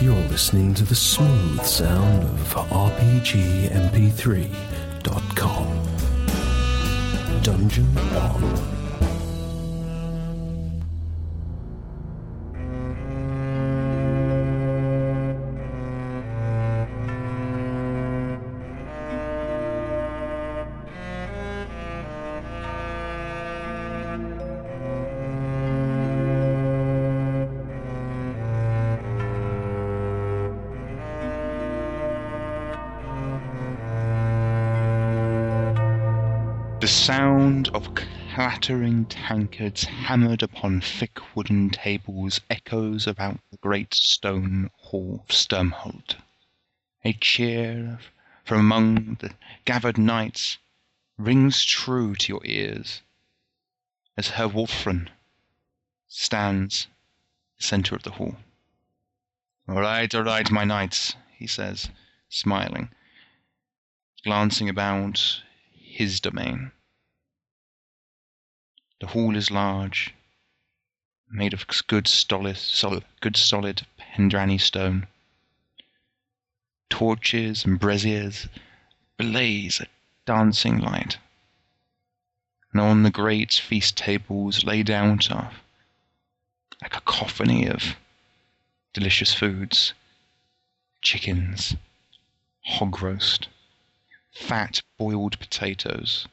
You're listening to the smooth sound of RPGMP3.com. Dungeon On. Clattering tankards hammered upon thick wooden tables echoes about the great stone hall of Sturmhalt. A cheer from among the gathered knights rings true to your ears as Herr Wolfram stands center of the hall. All right, all right, my knights, he says, smiling, glancing about his domain. The hall is large, made of good solid, solid good solid Pendrani stone. Torches and braziers blaze a dancing light. And on the great feast tables lay are a cacophony of delicious foods. Chickens, hog roast, fat boiled potatoes,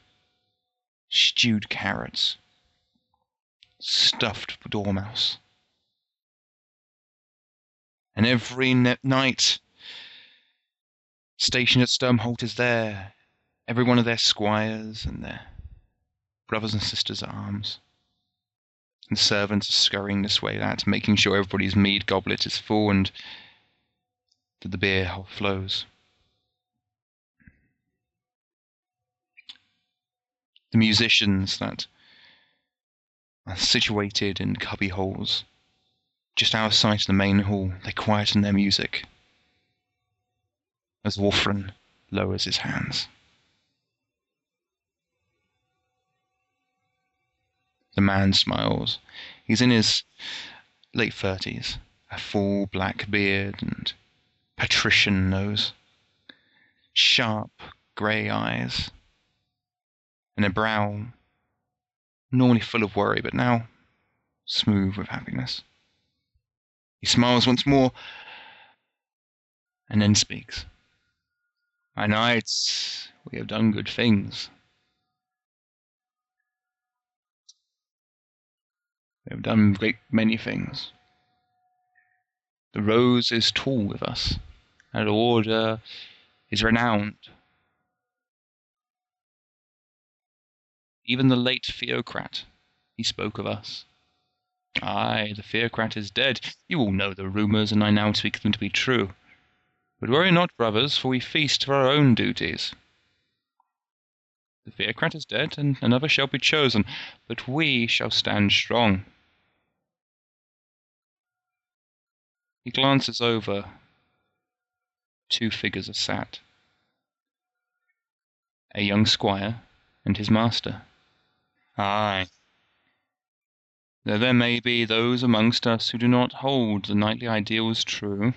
stewed carrots, stuffed dormouse. And every night, stationed at Sturmhalt is there, every one of their squires and their brothers and sisters at arms. And servants are scurrying this way, that, making sure everybody's mead goblet is full and that the beer flows. the musicians that are situated in cubby holes just out of sight of the main hall. They quieten their music as Wolfram lowers his hands. The man smiles. He's in his late thirties, a full black beard and patrician nose, sharp grey eyes, and a brow normally full of worry, but now smooth with happiness. He smiles once more and then speaks. My knights, we have done good things. We have done great many things. The rose is tall with us, and order is renowned. Even the late Theocrat, he spoke of us. Ay, the Theocrat is dead. You all know the rumours, and I now speak them to be true. But worry not, brothers, for we feast for our own duties. The Theocrat is dead, and another shall be chosen, but we shall stand strong. He glances over. Two figures are sat. A young squire and his master. Ay. Though there may be those amongst us who do not hold the knightly ideals true.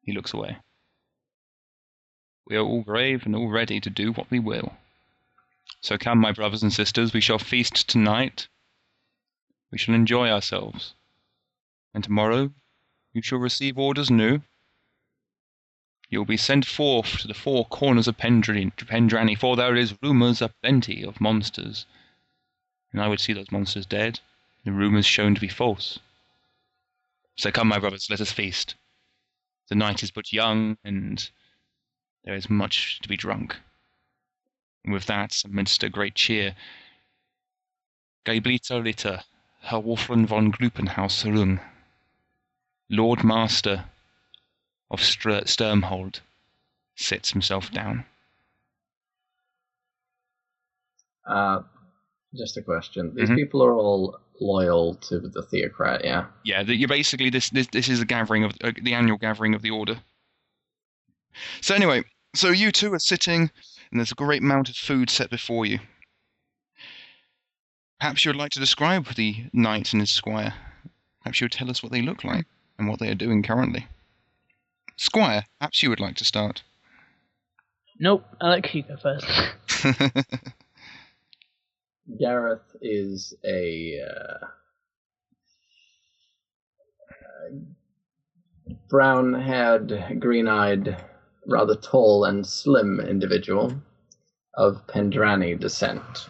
He looks away. We are all brave and all ready to do what we will. So come, my brothers and sisters, we shall feast tonight. We shall enjoy ourselves. And tomorrow you shall receive orders new. You will be sent forth to the four corners of Pendrani, for there is rumours aplenty of monsters and I would see those monsters dead, the rumours shown to be false. So come, my brothers, let us feast. The night is but young, and there is much to be drunk. And with that, amidst a great cheer, Gaiblita Ritter, Herr Wolfram von Glupenhaus Rung, Lord Master of Str- Sturmhalt, sits himself down. Uh, just a question. These Mhm. people are all loyal to the theocrat, yeah? Yeah, that you're basically this, this this is a gathering of uh, the annual gathering of the order. So anyway, so you two are sitting, and there's a great amount of food set before you. Perhaps you'd like to describe the knight and his squire Perhaps you would tell us what they look like and what they are doing currently. Squire, perhaps you would like to start. Nope, Alex, you go first. Gareth is a uh, brown haired, green eyed, rather tall and slim individual of Pendrani descent.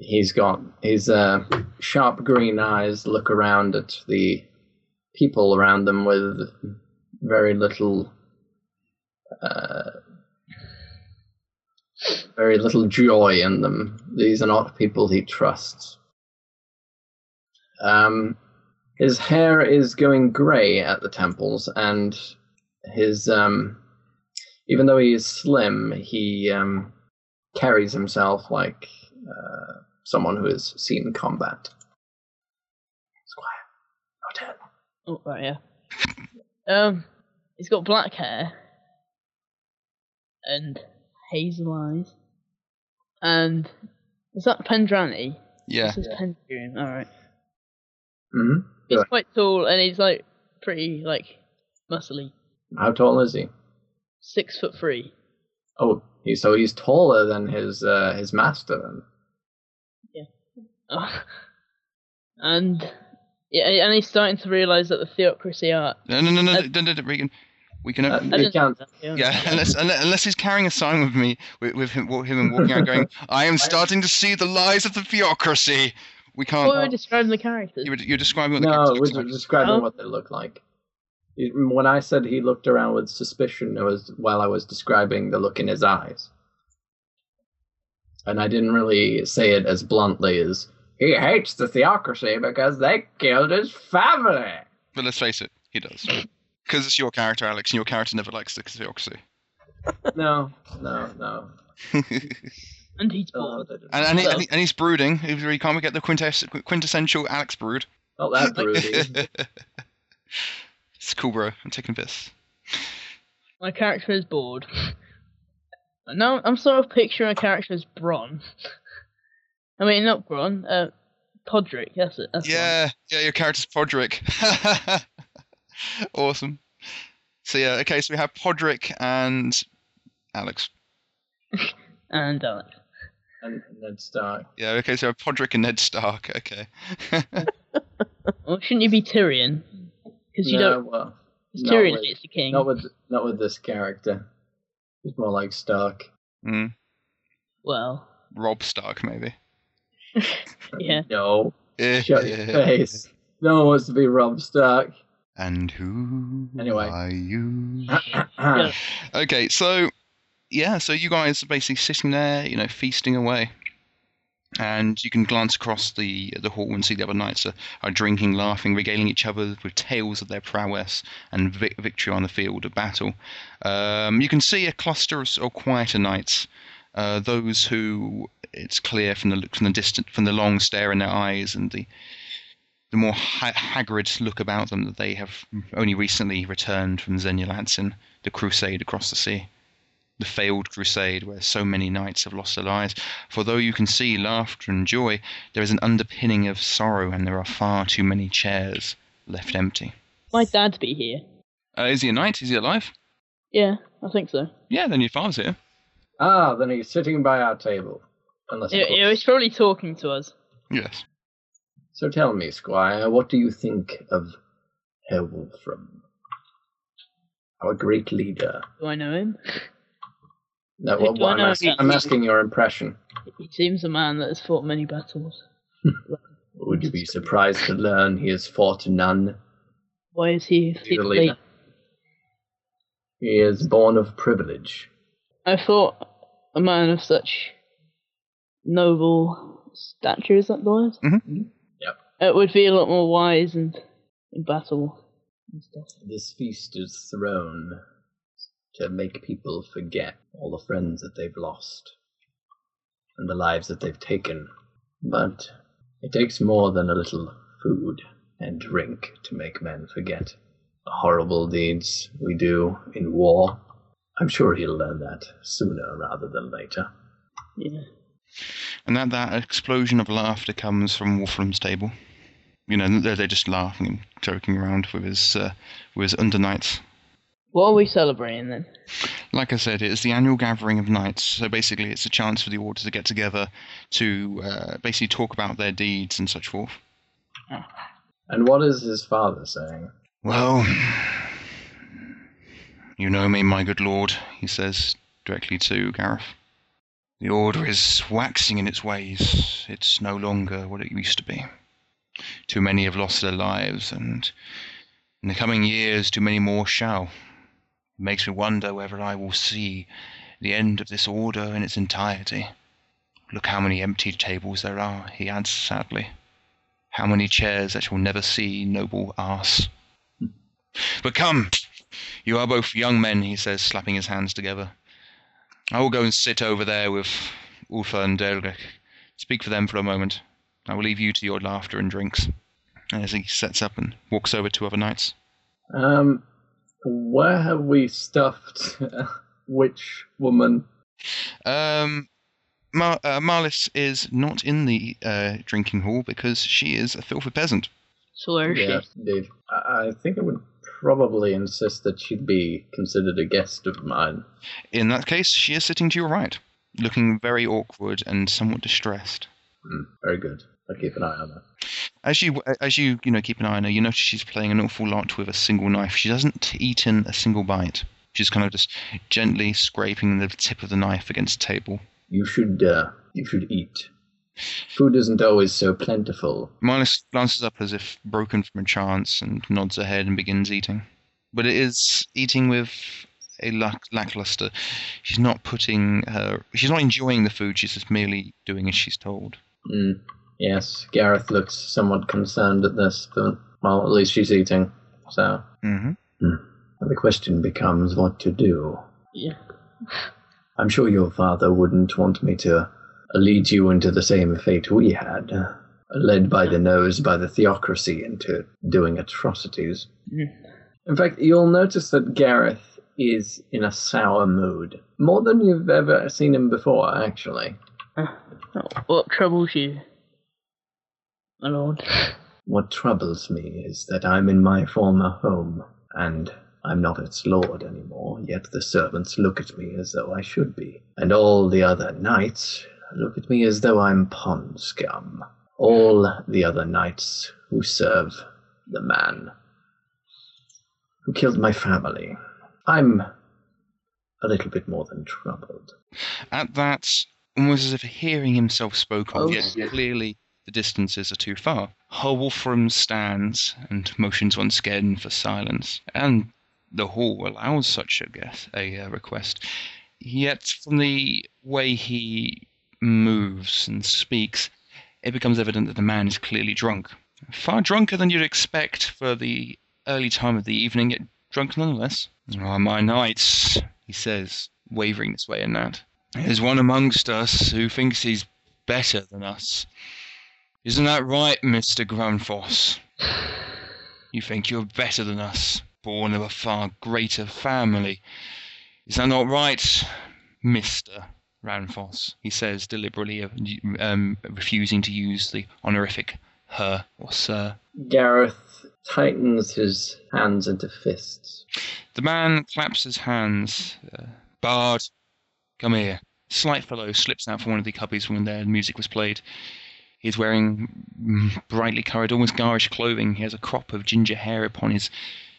He's got his uh, sharp green eyes look around at the people around them with very little uh, very little joy in them. These are not people he trusts. Um, his hair is going grey at the temples, and his um, even though he is slim, he um, carries himself like uh, someone who has seen combat. Squire, not dead. oh, right, yeah. Um, he's got black hair and hazel eyes, and is that Pendrani? yeah. This is Pendrian. All right. hmm He's Good. quite tall and he's like pretty like muscly, How tall is he? six foot three. Oh, he, so he's taller than his uh, his master. Then. Oh. And yeah, and he's starting to realise that the theocracy are. No, no, no, no, Uh, no, no, no, Regan. We can. Uh, o- You I didn't can't- yeah, unless, unless unless he's carrying a sign with me, with, with him, him and walking out, going, "I am starting to see the lies of the theocracy." We I thought we can't. were describing the characters. You were, you're describing what the No, character we're looks like. describing Oh. what they look like. When I said he looked around with suspicion, it was while I was describing the look in his eyes. And I didn't really say it as bluntly as, he hates the theocracy because they killed his family. But let's face it, he does. Because it's your character, Alex, and your character never likes the theocracy. No, no, no. and, And he's bored. bald. they and, he, and, he, and he's brooding. He he can't we get the quintess, quintessential Alex brood. Not that broody. it's cool, bro. I'm taking this. My character is bored. And now I'm sort of picturing a character as Bronn. I mean, not Bronn, uh, Podrick, that's it. That's the one. Yeah, yeah, your character's Podrick. Awesome. So yeah, okay, so we have Podrick and Alex. And Alex. and Ned Stark. Yeah, okay, so we have Podrick and Ned Stark. Okay. Well, shouldn't you be Tyrion? Because you no, don't. well, It's not Tyrion with- hates the king. not with not with this character. He's more like Stark. mm, Well, Robb Stark, maybe. yeah. No. Shut your face. No one wants to be Robb Stark. And who Anyway. are you? Yeah. Okay, so yeah, so you guys are basically sitting there, you know, feasting away, and you can glance across the the hall and see the other knights are, are drinking, laughing, regaling each other with tales of their prowess and vic- victory on the field of battle. Um, you can see a cluster of, of quieter knights, uh, those who it's clear from the look from the distant from the long stare in their eyes and the the more ha- haggard look about them that they have only recently returned from Zenulatsin, the crusade across the sea. The failed crusade where so many knights have lost their lives. For though you can see laughter and joy, there is an underpinning of sorrow and there are far too many chairs left empty. My dad be here. Uh, is he a knight? Is he alive? Yeah, I think so. Yeah, then your father's here. ah, then he's sitting by our table. Unless, of Yeah, yeah, he's probably talking to us. Yes. So tell me, Squire, what do you think of Herr Wolfram? Our great leader. Do I know him? No, Do well, I I'm, know asking. I'm asking your impression. He seems a man that has fought many battles. Would you be surprised to learn he has fought none? Why is he? He's a leader. He is born of privilege. I thought a man of such noble stature, is that the word? Mhm. Yep. It would be a lot more wise and in battle and stuff. This feast is thrown to make people forget all the friends that they've lost and the lives that they've taken. But it takes more than a little food and drink to make men forget the horrible deeds we do in war. I'm sure he'll learn that sooner rather than later. Yeah. And that, that explosion of laughter comes from Wolfram's table. You know, they're, they're just laughing and joking around with his uh, with his underknights. What are we celebrating then? Like I said, it is the annual gathering of knights. So basically, it's a chance for the order to get together to uh, basically talk about their deeds and such forth. And what is his father saying? Well, you know me, my good lord, he says directly to Gareth. The order is waxing in its ways. It's no longer what it used to be. Too many have lost their lives, and in the coming years, too many more shall. It makes me wonder whether I will see the end of this order in its entirety. Look how many empty tables there are, he adds sadly. How many chairs that shall never see noble arse. But come, you are both young men, he says, slapping his hands together. I will go and sit over there with Ulfa and Delric. Speak for them for a moment. I will leave you to your laughter and drinks. And as he sets up and walks over to other knights. Um, where have we stuffed which woman? Um, Mar- uh, Marlis is not in the uh, drinking hall because she is a filthy peasant. So where is Yeah, indeed. I I think I would probably insist that she'd be considered a guest of mine. In that case, she is sitting to your right, looking very awkward and somewhat distressed. Hmm, very good. I'll keep an eye on her. As you as you you know keep an eye on her, you notice she's playing an awful lot with a single knife. She hasn't eaten a single bite. She's kind of just gently scraping the tip of the knife against the table. You should, uh, you should eat. Food isn't always so plentiful. Marlis glances up as if broken from a trance and nods her head and begins eating. But it is eating with a lack- lackluster. She's not putting her. She's not enjoying the food. She's just merely doing as she's told. Hmm. Yes, Gareth looks somewhat concerned at this, but, well, at least she's eating. So, hmm the question becomes what to do. Yeah. I'm sure your father wouldn't want me to lead you into the same fate we had, led by the nose by the theocracy into doing atrocities. Mm. In fact, you'll notice that Gareth is in a sour mood. More than you've ever seen him before, actually. Oh, what troubles you, my lord? What troubles me is that I'm in my former home, and I'm not its lord anymore, yet the servants look at me as though I should be. And all the other knights look at me as though I'm pond scum. All the other knights who serve the man who killed my family. I'm a little bit more than troubled. At that, almost as if hearing himself spoke of, Oh. yet clearly the distances are too far. Wolfram stands and motions once again for silence, and the hall allows such a guess, a uh, request. Yet, from the way he moves and speaks, it becomes evident that the man is clearly drunk. Far drunker than you'd expect for the early time of the evening, yet drunk nonetheless. Ah, my knights, he says, wavering this way and that. There's one amongst us who thinks he's better than us. Isn't that right, Mr. Grunfoss? You think you're better than us, born of a far greater family. Is that not right, Mr. Ranfoss? He says deliberately, um, refusing to use the honorific her or sir. Gareth tightens his hands into fists. The man claps his hands. Uh, Bard, come here. Slight fellow slips out from one of the cubbies when their music was played. He is wearing mm, brightly coloured, almost garish clothing. He has a crop of ginger hair upon his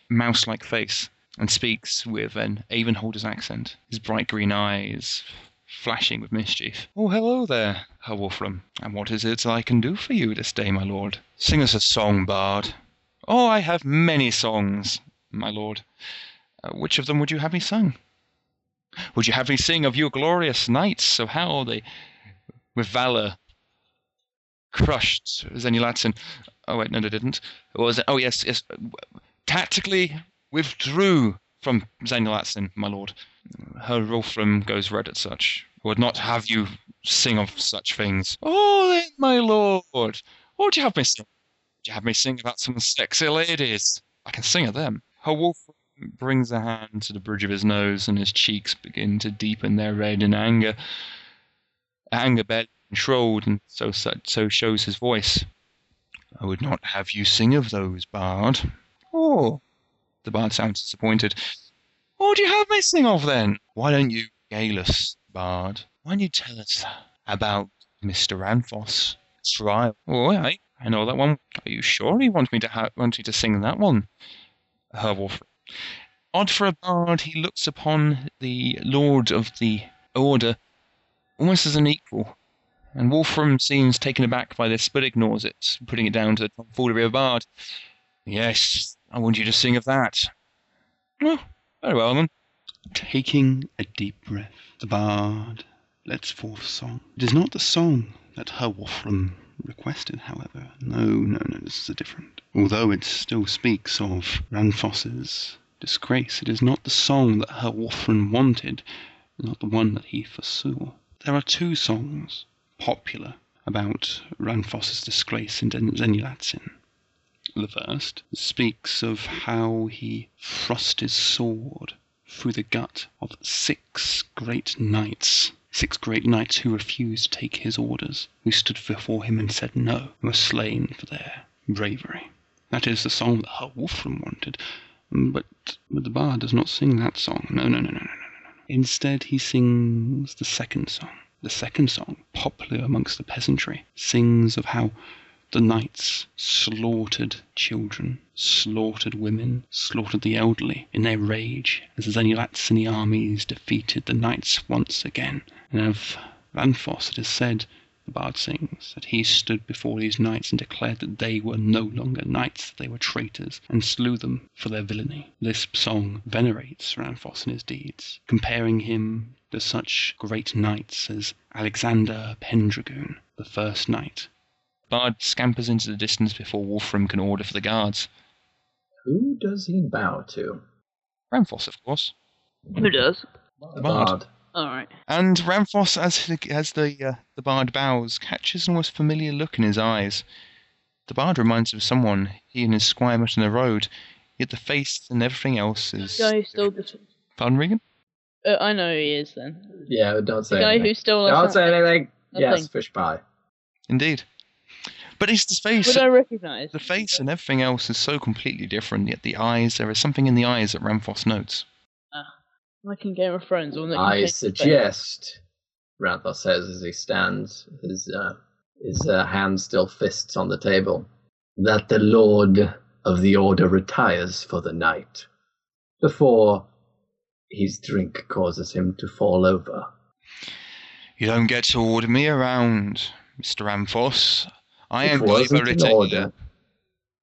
mouse like face and speaks with an Avonholder's accent, his bright green eyes flashing with mischief. Oh, hello there, Herr Wolfram. And what is it I can do for you this day, my lord? Sing us a song, Bard. Oh, I have many songs, my lord. Uh, which of them would you have me sing? Would you have me sing of your glorious knights, of how they, with valour, crushed Zenulatson? Oh wait, no, they didn't. Was it? Oh yes, yes. Tactically withdrew from Zenulatson, my lord. Herr Wolfram goes red at such. Would not have you sing of such things. Oh, then, my lord, what would you have me sing? Would you have me sing about some sexy ladies? I can sing of them. Herr Wolfram brings a hand to the bridge of his nose, and his cheeks begin to deepen their red in anger. Anger bed controlled, and so so shows his voice. I would not have you sing of those, Bard. Oh, the Bard sounds disappointed. What do you have me sing of then? Why don't you regale us, Bard? Why don't you tell us about Mr. Ranfos trial? Oh, I, I know that one. Are you sure you want me to ha- want you to sing that one? Her. Odd for a bard, he looks upon the Lord of the Order almost as an equal. And Wolfram seems taken aback by this, but ignores it, putting it down to the tomfoolery of bard. Yes, I want you to sing of that. Well, very well then. Taking a deep breath, the bard lets forth song. It is not the song that Herr Wolfram requested, however. No, no, no, this is a different. Although it still speaks of Ranfos's disgrace, it is not the song that Herr Wolfram wanted, not the one that he foresaw. There are two songs popular about Ranfoss's disgrace in Zenulatsin. The first speaks of how he thrust his sword through the gut of six great knights. Six great knights who refused to take his orders, who stood before him and said no, and were slain for their bravery. That is the song that Herr Wolfram wanted, but, but the bard does not sing that song. No, no, no, no, no, no, no. Instead, he sings the second song. The second song, popular amongst the peasantry, sings of how the knights slaughtered children, slaughtered women, slaughtered the elderly in their rage as the Zenulatsini armies defeated the knights once again. And of Ranfos it is said, bard sings, that he stood before these knights and declared that they were no longer knights, that they were traitors, and slew them for their villainy. This song venerates Ranfos and his deeds, comparing him to such great knights as Alexander Pendragoon, the first knight, Bard scampers into the distance before Wolfram can order for the guards. Who does he bow to? Ramphos, of course. Who does? The Bard. Bard. Alright. And Ramphos, as the, as the, uh, the bard bows, catches an almost familiar look in his eyes. The bard reminds him of someone he and his squire met on the road, yet the face and everything else is. The guy who stole the. Pardon, Regan? Uh, I know who he is then. Yeah, don't say The guy anything. who stole our Don't say family. anything. Yes, Nothing. fish pie. Indeed. But it's the face. Would I recognise? The face and everything else is so completely different, yet the eyes, there is something in the eyes that Ramphos notes. Like in Game of Thrones, one that can I change the face. suggest, Ranthos says as he stands, his, uh, his uh, hand still fists on the table, that the Lord of the Order retires for the night before his drink causes him to fall over. You don't get to order me around, Mr. Ramphos. I it am wasn't an order.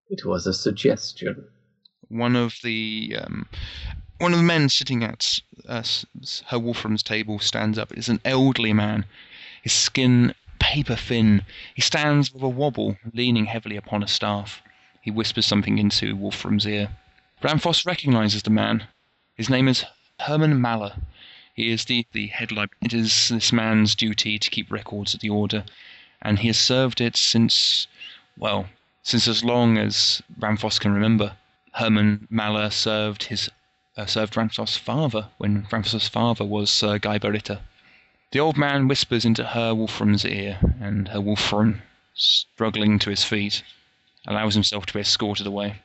It was a suggestion. one of the um, one of the men sitting at uh, her Wolfram's table stands up. It's an elderly man, his skin paper thin. He stands with a wobble, leaning heavily upon a staff. He whispers something into Wolfram's ear. Ramphos recognizes the man. His name is Herman Maller. He is the, the head lib- It is this man's duty to keep records of the order, and he has served it since, well, since as long as Ramfoss can remember. Herman Maller served his uh, served Ramphos' father when Ramphos' father was uh, Guy Beritta. The old man whispers into her Wolfram's ear, and her Wolfram, struggling to his feet, allows himself to be escorted away.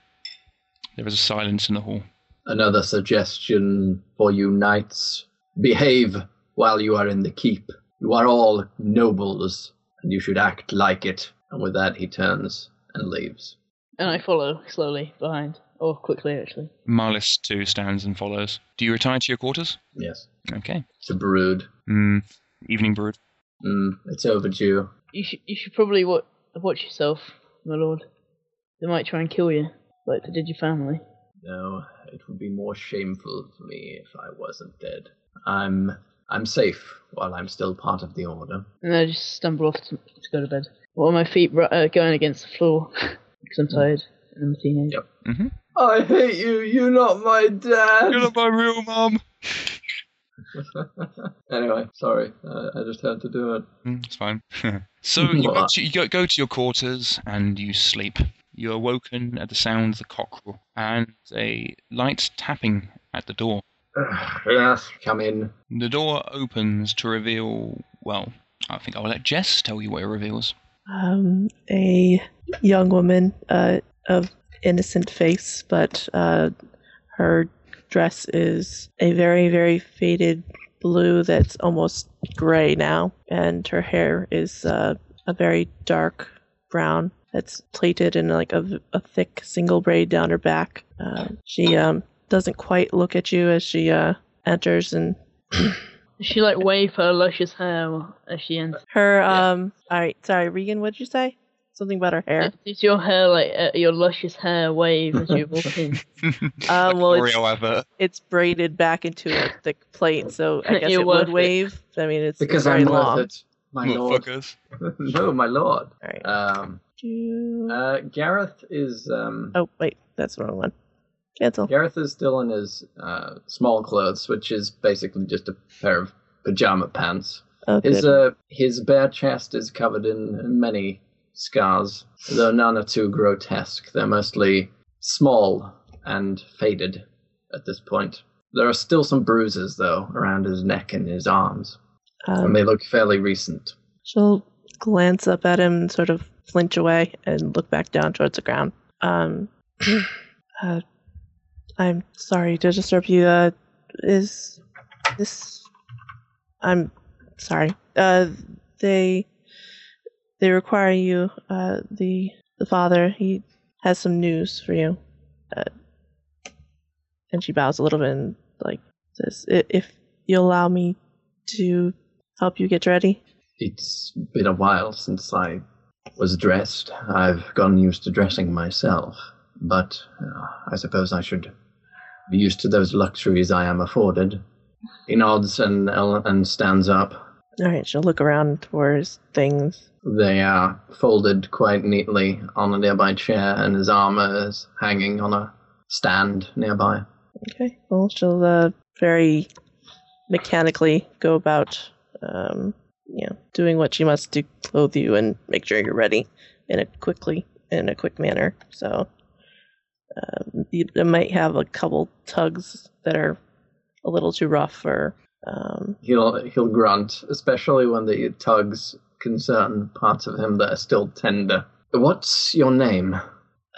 There is a silence in the hall. Another suggestion for you knights behave while you are in the keep. You are all nobles, and you should act like it. And with that, he turns and leaves. And I follow slowly behind. Or quickly, actually. Marlis too stands and follows. Do you retire to your quarters? Yes. Okay. It's a brood. Mm, evening brood. Mm, it's overdue. You should, you should probably wa- watch yourself, my lord. They might try and kill you, like they did your family. No, it would be more shameful for me if I wasn't dead. I'm I'm safe while I'm still part of the order. And I just stumble off to, to go to bed. While my feet ru- uh, going against the floor, because I'm tired and I'm a teenager. Yep. Mm-hmm. I hate you. You're not my dad. You're not my real mum. anyway, sorry. Uh, I just had to do it. Mm, it's fine. so you, go to, you go, go to your quarters and you sleep. You're awoken at the sound of the cockerel and a light tapping at the door. yes, come in. The door opens to reveal, well, I think I'll let Jess tell you what it reveals. Um, a young woman uh, of innocent face, but uh, her dress is a very, very faded blue that's almost gray now, and her hair is uh, a very dark brown that's plaited in like a, a thick single braid down her back. Uh, she um, doesn't quite look at you as she uh, enters, and She like wave her luscious hair as she enters. her Yeah. um. All right, sorry, Regan. What'd you say? Something about her hair. Is your hair like uh, your luscious hair wave as you walk in? Um, well, it's, it's braided back into a thick plate, so I guess You're it worth would it. wave. I mean, it's because very I'm long. worth it, my lord. Motherfuckers. no, my lord. All right. Um, uh, Gareth is um, oh wait, that's the wrong one. Cancel. Gareth is still in his uh, small clothes, which is basically just a pair of pajama pants. Oh, His good. uh, his bare chest is covered in many scars, though none are too grotesque. They're mostly small and faded at this point. There are still some bruises, though, around his neck and his arms, Um, and they look fairly recent. She'll glance up at him, sort of flinch away, and look back down towards the ground. Um, uh, I'm sorry to disturb you. Uh, is this? I'm sorry. Uh, they they require you. Uh, the the father he has some news for you. Uh, and she bows a little bit and like says, "I- "If you allow me to help you get ready." It's been a while since I was dressed. I've gotten used to dressing myself, but uh, I suppose I should be used to those luxuries I am afforded. He nods and and stands up. All right, she'll look around for his things. They are folded quite neatly on a nearby chair, and his armor is hanging on a stand nearby. Okay, well, she'll uh, very mechanically go about, um, you know, doing what she must to clothe you and make sure you're ready in a quickly in a quick manner. So, um, you, might have a couple tugs that are a little too rough for. Um, He'll he'll grunt, especially when the tugs concern parts of him that are still tender. What's your name?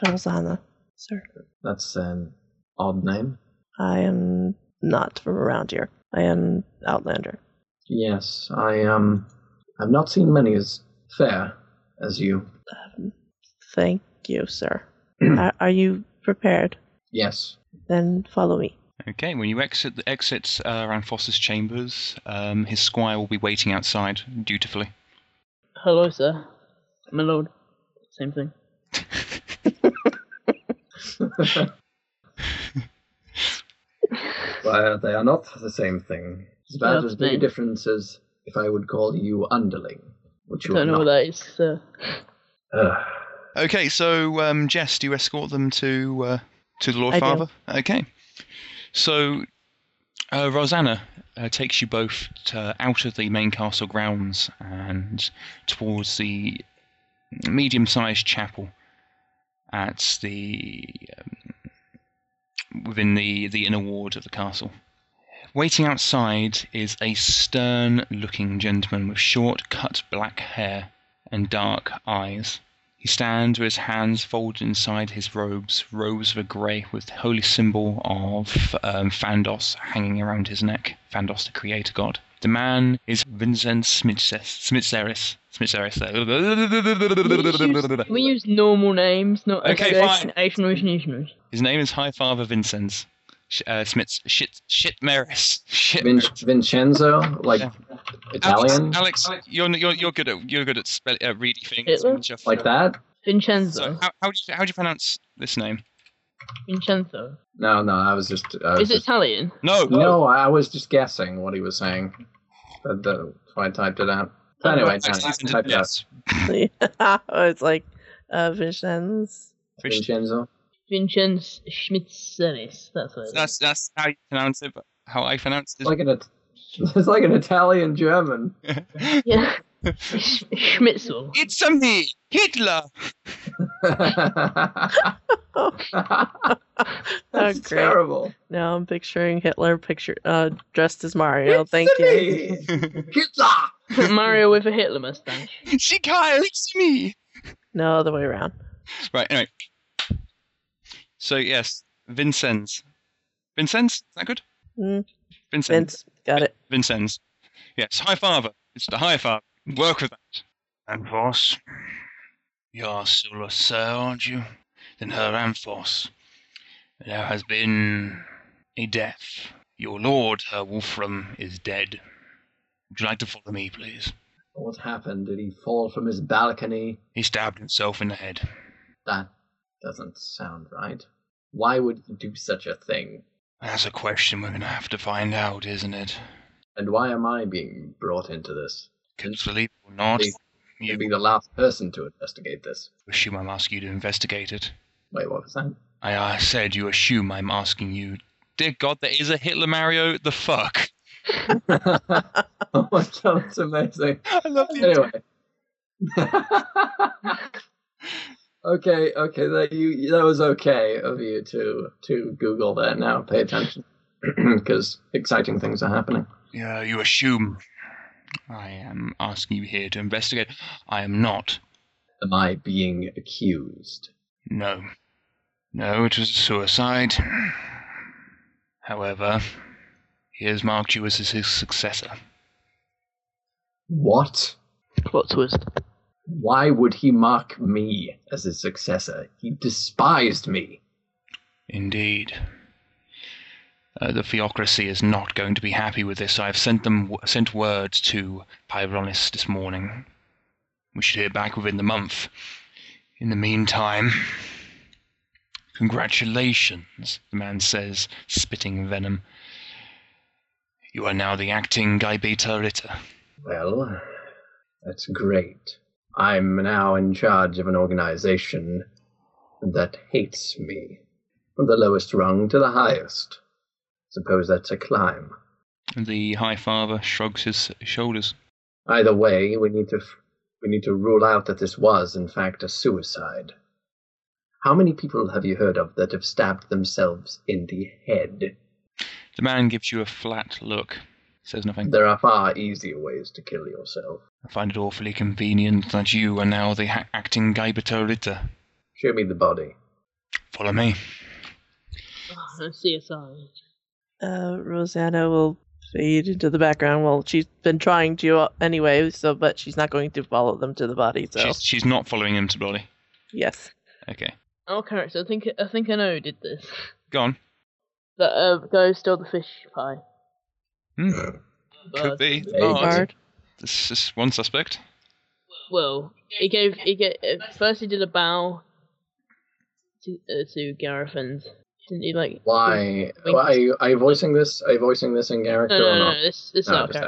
Elzana, sir. That's an odd name. I am not from around here. I am Outlander. Yes, I um, I've not seen many as fair as you. Um, thank you, sir. are, are you prepared? Yes. Then follow me. Okay, when you exit the exits uh, around Foster's chambers, um, his squire will be waiting outside dutifully. Hello, sir. My lord. Same thing. well, they are not the same thing. It's about Yeah, as big a difference as if I would call you underling, which I you don't are know what that is, sir. Ugh. Okay, so um, Jess, do you escort them to uh, to the Lord I do. Father? Okay. So uh, Rosanna uh, takes you both to, out of the main castle grounds and towards the medium-sized chapel at the um, within the the inner ward of the castle. Waiting outside is a stern-looking gentleman with short, cut black hair and dark eyes. He stands with his hands folded inside his robes, robes of a grey with the holy symbol of um, Fandos hanging around his neck. Fandos, the creator god. The man is Vincent. Smitzeris. Can we use normal names, not Okay, fine. His name is High Father Vincenz. Sh- Uh, Smits. Shit. Shit. Maris. Shit. Vin- Vincenzo, like Yeah. Italian, Alex, Alex, you're you're you're good at you're good at spell, uh, reading things. Hitler? Like that. Vincenzo. So how how do you how do you pronounce this name? Vincenzo. No, no, I was just. I was Is it just Italian? No. no, I was just guessing what he was saying. That, that's why I typed it out. So anyway, Yes. no, type it out. it's like uh, Vincenz. Vincenzo. Vincenz Schmitzeris. That's what it is. That's that's how you pronounce it. But how I pronounce It's it. like an it's like an Italian German. Yeah. Schmitzel. it's a me, Hitler. That's Oh, terrible. Now I'm picturing Hitler picture uh, dressed as Mario. It's Thank you. me, Hitler. Mario with a Hitler mustache. She Shikaya, it's me. No, other way around. Right, anyway. So, yes, Vincennes. Vincennes? Is that good? Mm, Vincennes. Vince, got it. Vincennes. Yes, High Father. It's the High Father. Work with that. Anthos. You are still a sir, aren't you? Then her Anthos. There has been a death. Your lord, Herr Wolfram, is dead. Would you like to follow me, please? What happened? Did he fall from his balcony? He stabbed himself in the head. That doesn't sound right. Why would he do such a thing? That's a question we're going to have to find out, isn't it? And why am I being brought into this? Because believe it or not, you You'd be the last person to investigate this. assume I'm asking you to investigate it. Wait, what was that? I uh, said you assume I'm asking you. Dear God, there is a Hitler Mario. The fuck? oh my god, that's amazing. I love the Anyway. okay, okay, that you that was okay of you to to Google that now. Pay attention. Because exciting things are happening. Yeah, you assume I am asking you here to investigate. I am not. Am I being accused? No. No, it was a suicide. However, he has marked you as his successor. What? Plot twist. Why would he mock me as his successor? He despised me. Indeed. Uh, the theocracy is not going to be happy with this. I have sent them sent word to Pyronis this morning. We should hear back within the month. In the meantime, congratulations, the man says, spitting venom. You are now the acting Guy Beta Ritter. Well, that's great. I'm now in charge of an organization that hates me. From the lowest rung to the highest. Suppose that's a climb. The High Father shrugs his shoulders. Either way, we need to we need to rule out that this was in fact a suicide. How many people have you heard of that have stabbed themselves in the head? The man gives you a flat look, says nothing. There are far easier ways to kill yourself. I find it awfully convenient that you are now the ha- acting Gaibato Ritter. Show me the body. Follow me. Oh, no CSI. Uh, Rosanna will fade into the background. Well, she's been trying to uh, anyway, so but she's not going to follow them to the body. So She's, she's not following him to body. yes, Okay. Our character, I think I think I know who did this. Go on. That uh, guy who stole the fish pie. Hmm. Could be. Hey, this is one suspect. Well, he gave he gave uh, first he did a bow to uh, to Gareth and didn't he like Why? Why are, you, are you voicing this? Are you voicing this in character No, no, or no, not? no this this No, our just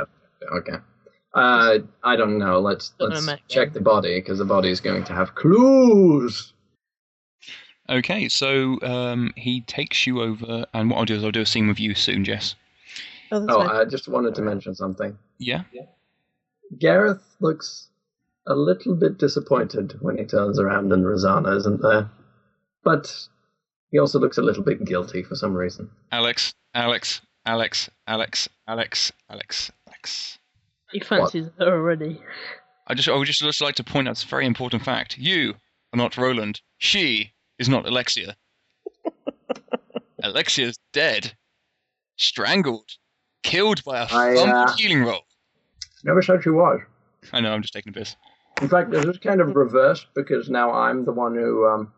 okay. Uh, I don't know. Let's Don't let's Mac. check the body because the body is going to have clues. Okay, so um, he takes you over, and what I'll do is I'll do a scene with you soon, Jess. Oh, Oh. I just wanted to mention something. Yeah? Gareth looks a little bit disappointed when he turns around and Rosanna isn't there, but he also looks a little bit guilty for some reason. Alex, Alex, Alex, Alex, Alex, Alex, Alex. He fancies her already. I just, I would just, just like to point out this very important fact. You are not Roland. She is not Alexia. Alexia's dead. Strangled. Killed by a I, fumbled uh, healing roll. Never said she was. I know, I'm just taking a piss. In fact, this is kind of reversed because now I'm the one who um,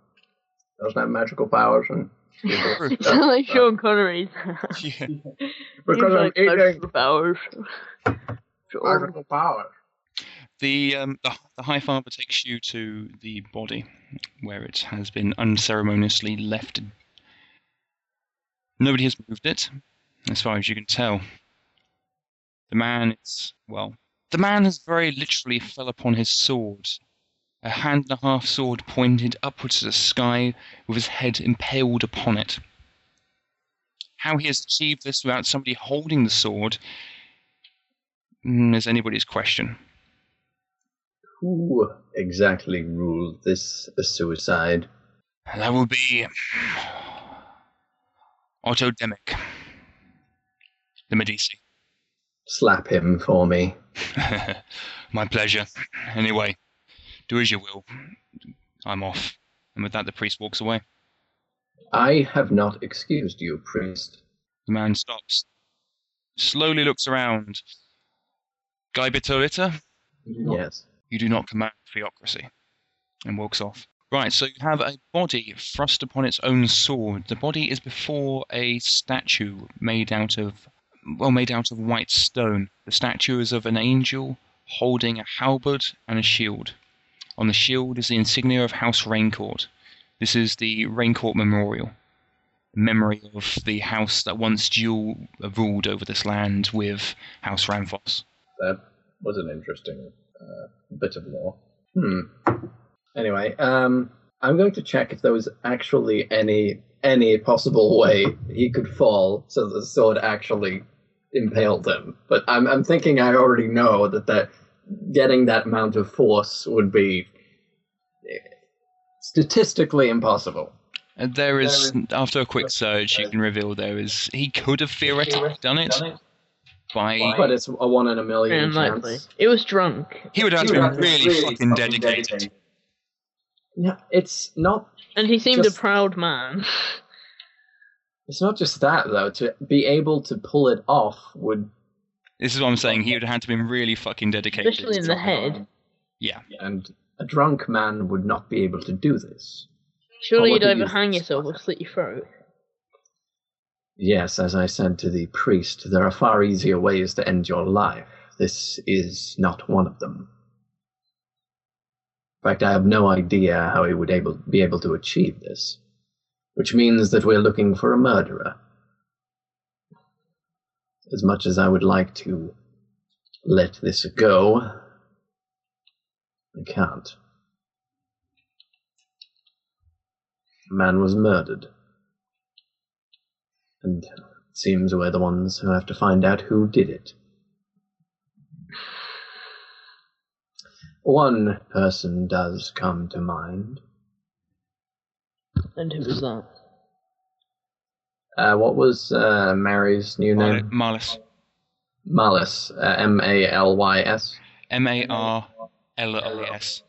doesn't have magical powers and You sound like Sean Connery. Yeah. because I'm like eating powers. magical powers. The, um, the the High Father takes you to the body, where it has been unceremoniously left. Nobody has moved it, as far as you can tell. The man is well. The man has very literally fell upon his sword, a hand and a half sword pointed upwards to the sky, with his head impaled upon it. How he has achieved this without somebody holding the sword mm, is anybody's question. Who exactly ruled this a suicide? That will be Otto Demick, the Medici. Slap him for me. My pleasure. Anyway, do as you will. I'm off. And with that, the priest walks away. I have not excused you, priest. The man stops, slowly looks around. Guy Bitolita, Yes. you do not command theocracy, and walks off. Right, so you have a body thrust upon its own sword. The body is before a statue made out of, well, made out of white stone. The statue is of an angel holding a halberd and a shield. On the shield is the insignia of House Raincourt. This is the Raincourt Memorial, memory of the house that once dual ruled over this land with House Ramphos. That was an interesting uh, bit of lore. Hmm. Anyway, um, I'm going to check if there was actually any any possible way he could fall so the sword actually impaled him. But I'm I'm thinking I already know that that getting that amount of force would be eh, statistically impossible. And there is, There after a quick search, you can reveal there is. He could have theoretically done it by. But it's a one in a million chance. It was drunk. He would have to be have to really fucking dedicated. Yeah, it's not And he seemed Just- a proud man. It's not just that though. To be able to pull it off would, This is what I'm saying. He would have had to be really fucking dedicated. Especially in the head. Yeah. and a drunk man would not be able to do this. Surely you'd overhang you either hang think? yourself or slit your throat. Yes, as I said to the priest, there are far easier ways to end your life. This is not one of them. In fact, I have no idea how he would able, be able to achieve this, which means that we're looking for a murderer. As much as I would like to let this go, I can't. A man was murdered. And it seems we're the ones who have to find out who did it. One person does come to mind. And who was that? Uh, what was uh, Mary's new Mal- name? Marlis. Malys. Uh, M A L Y S. M A R L I S.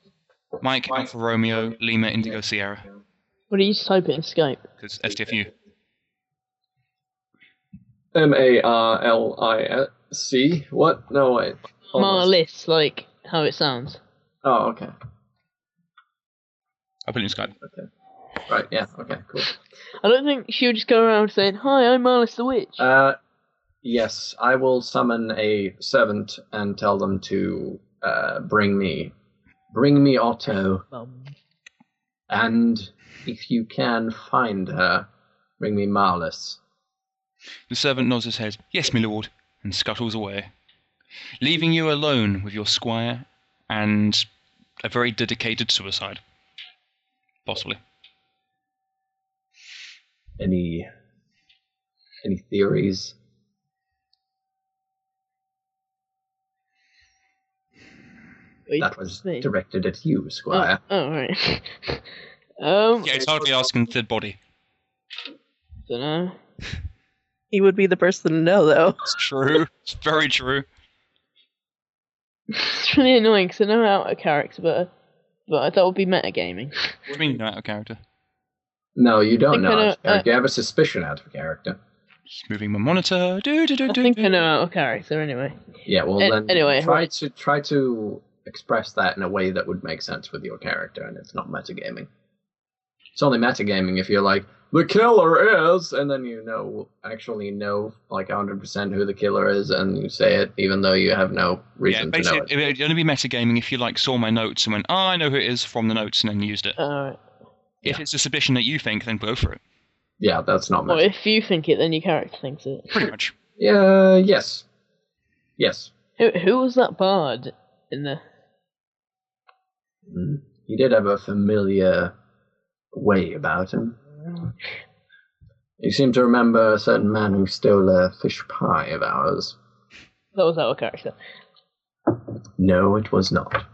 Mike Alpha Romeo Lima Indigo Sierra. What do you just type it in Skype? Because STFU. M A R L I S C. What? No, wait. Almost. Marlis, like how it sounds. Oh, okay. I put it in Skype. Okay. Right, yeah, okay, cool. I don't think she would just go around saying, Hi, I'm Marlis the Witch. Uh, yes, I will summon a servant and tell them to uh, bring me, bring me Otto, Um, and if you can find her, bring me Marlis. The servant nods his head. Yes, my lord, and scuttles away, leaving you alone with your squire and a very dedicated suicide. Possibly. Any, any theories? wait, That was me. directed at you, Oh, Squire. oh, right. um, Yeah, it's hardly asking the dead body. don't know. He would be the person to know, though. It's true. it's very true. It's really annoying because I know out of character, but but that would be metagaming. What do you mean, no out of character? No, you don't think know. Know- out of character. Uh, you have a suspicion out of character. Just moving my monitor. Do, do, do, I do, think do. I know out of character anyway. Yeah, well An- then anyway, try right. to try to express that in a way that would make sense with your character, and it's not metagaming. It's only metagaming if you're like the killer is, and then you know actually know like 100 percent who the killer is, and you say it even though you have no Yeah, reason to know basically, it. it would only be metagaming if you like saw my notes and went, "Oh, I know who it is from the notes," and then used it. Alright. If it's a suspicion that you think, then go for it. Yeah, that's not Well, if you think it, then your character thinks it. Pretty much. Yeah, yes, yes. Who who was that bard in the? Mm. He did have a familiar way about him. You seem to remember a certain man who stole a fish pie of ours. That was our character. No, it was not.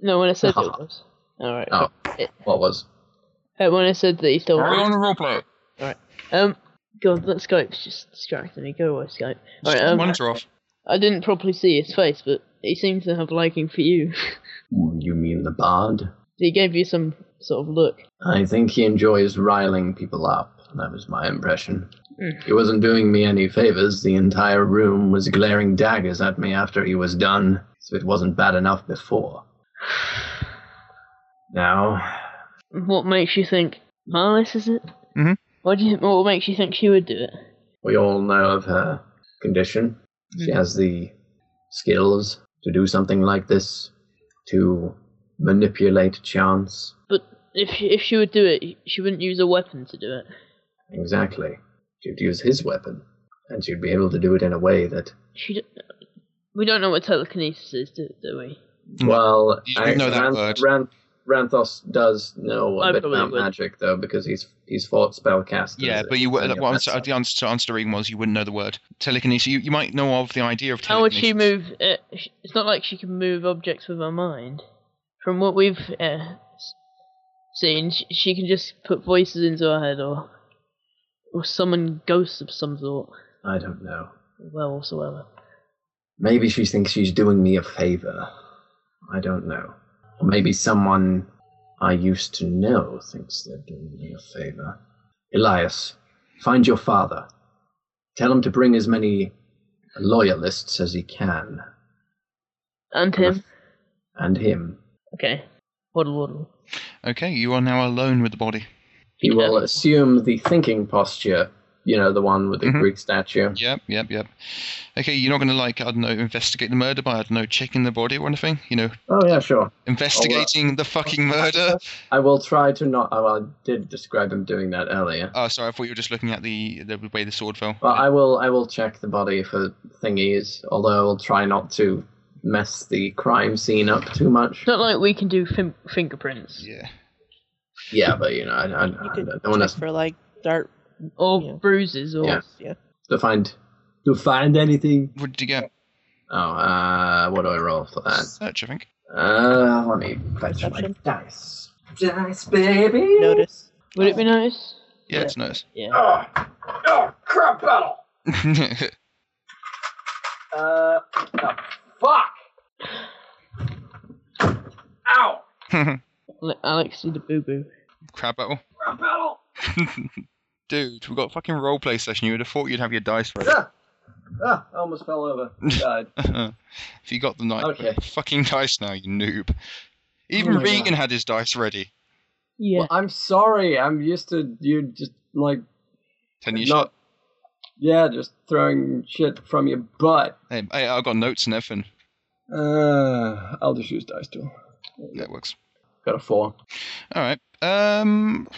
No, when I said it was. Alright. Oh, It- what was? Uh, when I said that he stole. Carry on roleplay. Um. God, that Skype's just distracting me. Go away, Skype. Alright. Um. Monitor off. I didn't properly see his face, but he seems to have a liking for you. You mean the bard? he gave you some sort of look. I think he enjoys riling people up. That was my impression. Mm. He wasn't doing me any favors. The entire room was glaring daggers at me after he was done, so it wasn't bad enough before. Now, What makes you think Marlis is it? Mhm. What do you? What makes you think she would do it? we all know of her condition. She has the skills to do something like this, to manipulate chance. But if she, if she would do it, she wouldn't use a weapon to do it. Exactly. She'd use his weapon, and she'd be able to do it in a way that, She. d- We don't know what telekinesis is, do, do we? Well, You don't know that Ran- word. Ran- Ramphos does know a I bit probably about would. magic, though, because he's he's fought spellcasters. Yeah, but you and would. What I'm, that's s- the answer to answer Regan was you wouldn't know the word telekinesis. You, you might know of the idea of telekinesis. How would she move? Uh, it's not like she can move objects with her mind. From what we've uh, s- seen, she, she can just put voices into her head or or summon ghosts of some sort. I don't know. Well, whatsoever. Maybe she thinks she's doing me a favor. I don't know. Or maybe someone I used to know thinks they're doing me a favor. Elias, find your father. Tell him to bring as many loyalists as he can. And him. And him. Okay. Waddle waddle. Okay, you are now alone with the body. He Yeah. will assume the thinking posture, you know, the one with the Mhm. Greek statue. Yep, yep, yep. Okay, you're not going to like I don't know investigate the murder by I don't know checking the body or anything. You know, Oh, yeah, sure. investigating the fucking murder. I will try to not. Oh, well, I did describe him doing that earlier. Oh, sorry, I thought you were just looking at the the way the sword fell. Well, I will. I will check the body for thingies. Although I will try not to mess the crime scene up too much. Not like we can do fin- fingerprints yeah. Yeah, but you know, I, I, You I could don't want check us for like dart. or Yeah. bruises or Yeah. Yeah. to find to find anything. What did you get? Oh, uh, what do I roll for that? Search, I think. Uh, let me fetch my dice. Dice, baby. Notice. would it be nice? Yeah, it's nice. Yeah. Oh, oh, crap battle. Uh, oh, fuck. Ow, Let Alex do the boo boo. Crab battle. crap battle. Dude, we've got a fucking roleplay session. You would have thought you'd have your dice ready. Ah, ah, I almost fell over. Died. if you got the knife, Okay. fucking dice now, you noob. Even Oh Regan God. had his dice ready. Yeah. Well, I'm sorry. I'm used to you just like Ten years not. Yeah, just throwing shit from your butt. Hey, hey, I've got notes and everything. Uh, I'll just use dice tool. That works. Got a four. All right. Um,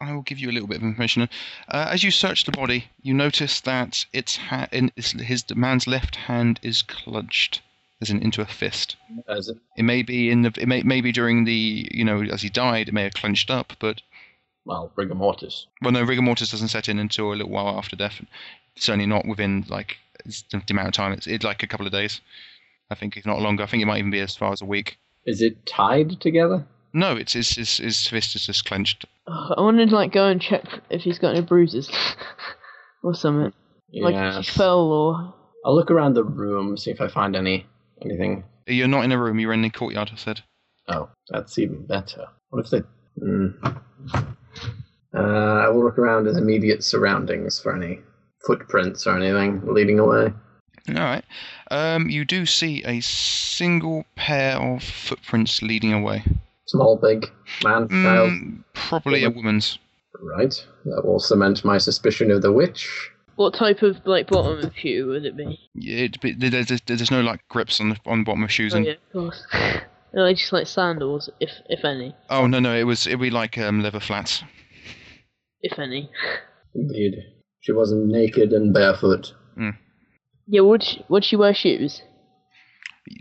I will give you a little bit of information. Uh, as you search the body, you notice that its ha- in, it's, his man's left hand is clenched, as in into a fist. As it, It may be in the it may maybe during the you know as he died, it may have clenched up, but well, rigor mortis. well, no, rigor mortis doesn't set in until a little while after death. Certainly not within like the, the amount of time. It's, it's like a couple of days. I think if not longer. I think it might even be as far as a week. Is it tied together? No, it's his his, his fist is just clenched. Ugh, I wanted to like go and check if he's got any bruises or something. Like if he fell or I'll look around the room, see if I find any anything. You're not in a room. You're in the courtyard. I said. Oh, that's even better. What if they? Mm. Uh, I will look around his immediate surroundings for any footprints or anything leading away. All right. Um, you do see a single pair of footprints leading away. Small, big, man, child. Mm, probably a woman's. Right. That will cement my suspicion of the witch. what type of like bottom of shoe would it be? Yeah, it, but there's, there's, there's no like grips on the on the bottom of shoes. Oh And, yeah, of course. Are they just like sandals, if if any, oh no no, it was it'd be like um, leather flats. if any? Indeed. She wasn't naked and barefoot. Yeah, would she, would she wear shoes?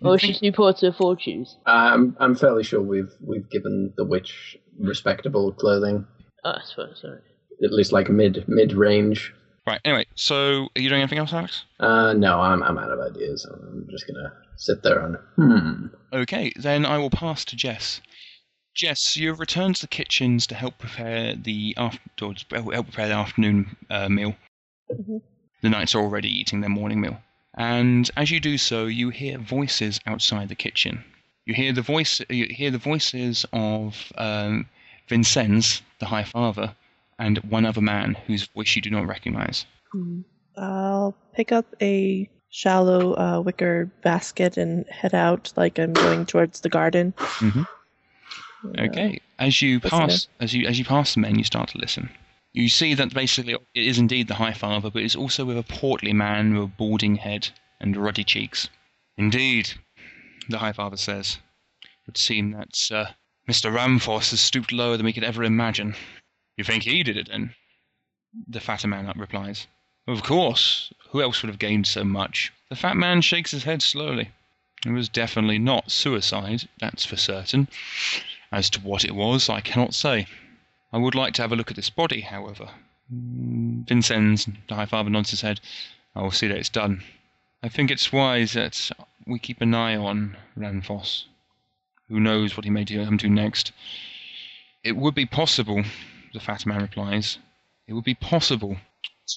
Or is she Think- too poor to afford shoes? I'm I'm fairly sure we've we've given the witch respectable clothing, Oh, I suppose, sorry. at least like mid mid range. Right. Anyway, so are you doing anything else, Alex? Uh, no, I'm I'm out of ideas. I'm just gonna sit there and hmm. Okay, then I will pass to Jess. Jess, you've returned to the kitchens to help prepare the after to help prepare the afternoon uh, meal. Mhm. The knights are already eating their morning meal, and as you do so, you hear voices outside the kitchen. You hear the voice. You hear the voices of um, Vincennes, the High Father, and one other man whose voice you do not recognize. I'll pick up a shallow uh, wicker basket and head out like I'm going towards the garden. Mhm. Uh, Okay. As you pass, as you as you pass the men, you start to listen. You see that basically it is indeed the High Father, but it's also with a portly man with a balding head and ruddy cheeks. Indeed, the High Father says. It would seem that uh, Mr. Ramphos has stooped lower than we could ever imagine. You think he did it then? The fatter man replies. Of course. Who else would have gained so much? The fat man shakes his head slowly. It was definitely not suicide, that's for certain. As to what it was, I cannot say. I would like to have a look at this body, however. Vincennes, the High Father, nods his head. I will see that it's done. I think it's wise that we keep an eye on Ramphos. Who knows what he may do, come to next? It would be possible, the fat man replies. It would be possible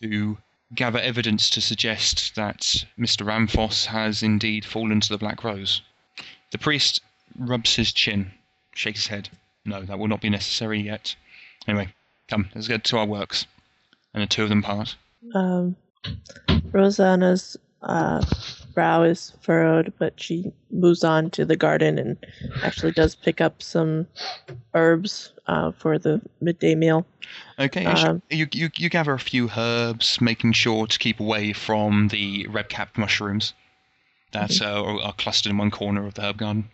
to gather evidence to suggest that Mr. Ramphos has indeed fallen to the Black Rose. The priest rubs his chin, shakes his head. No, that will not be necessary yet. Anyway, come, let's get to our works. And the two of them part. Um, Rosanna's uh, brow is furrowed, but she moves on to the garden and actually does pick up some herbs uh, for the midday meal. Okay, you Um, you, you, you gather a few herbs, making sure to keep away from the red cap mushrooms that uh, are, are clustered in one corner of the herb garden.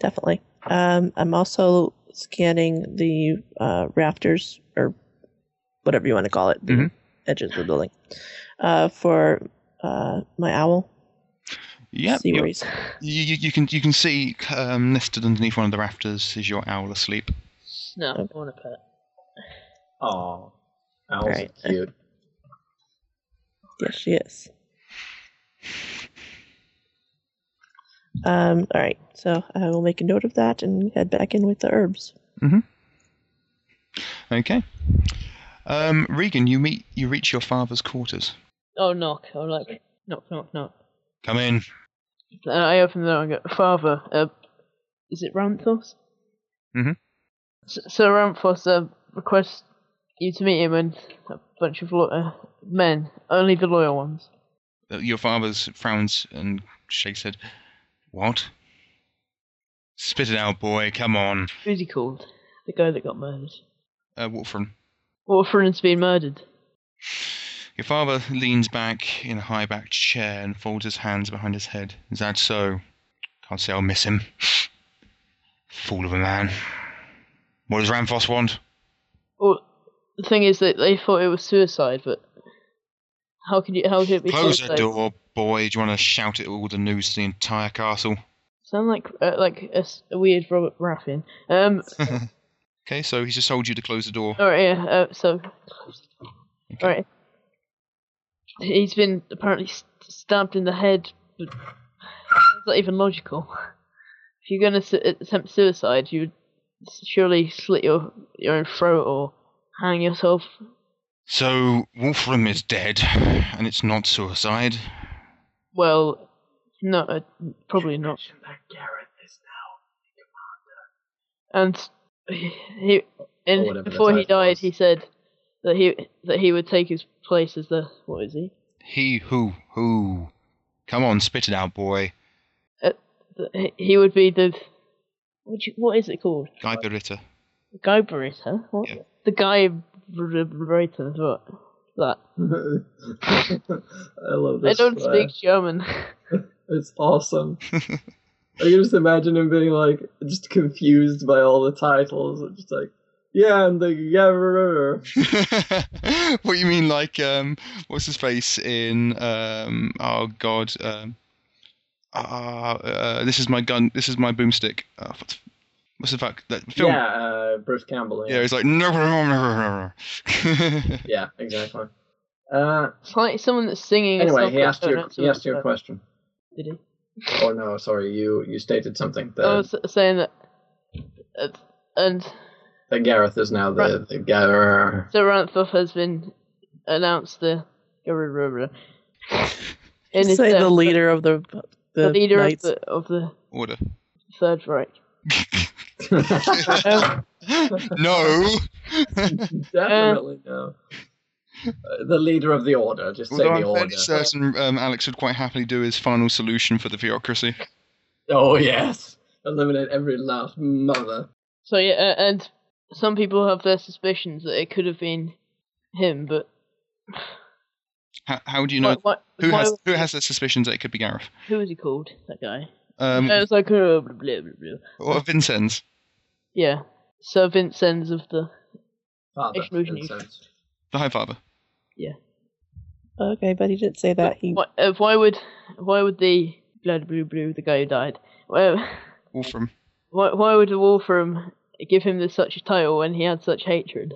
Definitely. Um, I'm also scanning the uh, rafters or whatever you want to call it, the Mhm. edges of the building, uh, for uh, my owl. Yep, see you, where he's. you, you you can you can see um, nested underneath one of the rafters is your owl asleep. No, I want a pet. Aw. Owls Right. are cute. Yes, she is. Um, all right, so I will make a note of that and head back in with the herbs. Okay. Um, Regan, you meet you reach your father's quarters. Oh, knock. I'm like, knock, knock, knock. Come in. And I open the door and go, Father, uh, is it Ramphos? Mhm. S- Sir Ramphos uh, requests you to meet him and a bunch of lo- uh, men, only the loyal ones. Uh, Your father's frowns and shakes head. What? Spit it out, boy. Come on. Who's he called? The guy that got murdered. Uh, Wolfram. Orphan's been murdered. Your father leans back in a high backed chair and folds his hands behind his head. Is that so? Can't say I'll miss him. Fool of a man. What does Ramphos want? Well, the thing is that they thought it was suicide, but how could you? How could it be Close suicide? the door, boy. Do you want to shout it all the news to the entire castle? Sound like uh, like a, a weird Robert Raffin. Um. okay, so he's just told you to close the door. All right. Yeah. Uh, so. Okay. All right. He's been apparently st- stabbed in the head, but it's not even logical. If you're gonna su- attempt suicide, you would surely slit your your own throat or hang yourself. So Wolfram is dead, and it's not suicide. Well, no, uh, probably not. That Gareth is And he, he and whatever the before he died, was. he said that he that he would take his place as the what is he? He who who? Come on, spit it out, boy. That he- he would be the what, you, what is it called? Guy Beretta. Guy Barita? What? Yeah. The guy Barita, what? That. I love I don't guy. speak German. It's awesome. I can just imagine him being like just confused by all the titles. Just like, yeah, and the Gatherer. what do you mean, like um, what's his face in um? Oh God. Um. Uh, uh, this is my gun. This is my boomstick. Uh, what's, what's the fuck that film? Yeah, uh, Bruce Campbell. Yeah, Yeah, he's like no, no, no, no, yeah exactly. Uh, It's like someone that's singing. anyway, he asked you. He asked you a question. Did he? Oh no, sorry. You you stated something that I was saying that, uh, and that Gareth is now the Right. the Gatherer. so Ranthoff has been announced the in Say the leader of the the, the leader of the of the Order. Third Reich. no. Definitely no. Uh, the leader of the order. Just say Although the I'm order. fairly certain um, Alex would quite happily do his final solution for the bureaucracy. Oh yes, eliminate every last mother. So yeah, uh, and some people have their suspicions that it could have been him, but How, how do you know? why, why, Who why- has who has the suspicions that it could be Gareth? who was he called? That guy. Um, it was like uh, blah, blah, blah, blah. or Vincennes? yeah, Sir Vincennes of the Father. Explosion The High Father. Yeah. Okay, but he didn't say that. He Why, uh, why would why would the blood blue blue the guy who died? Why, Wolfram. why why would the Wolfram give him this, such a title when he had such hatred?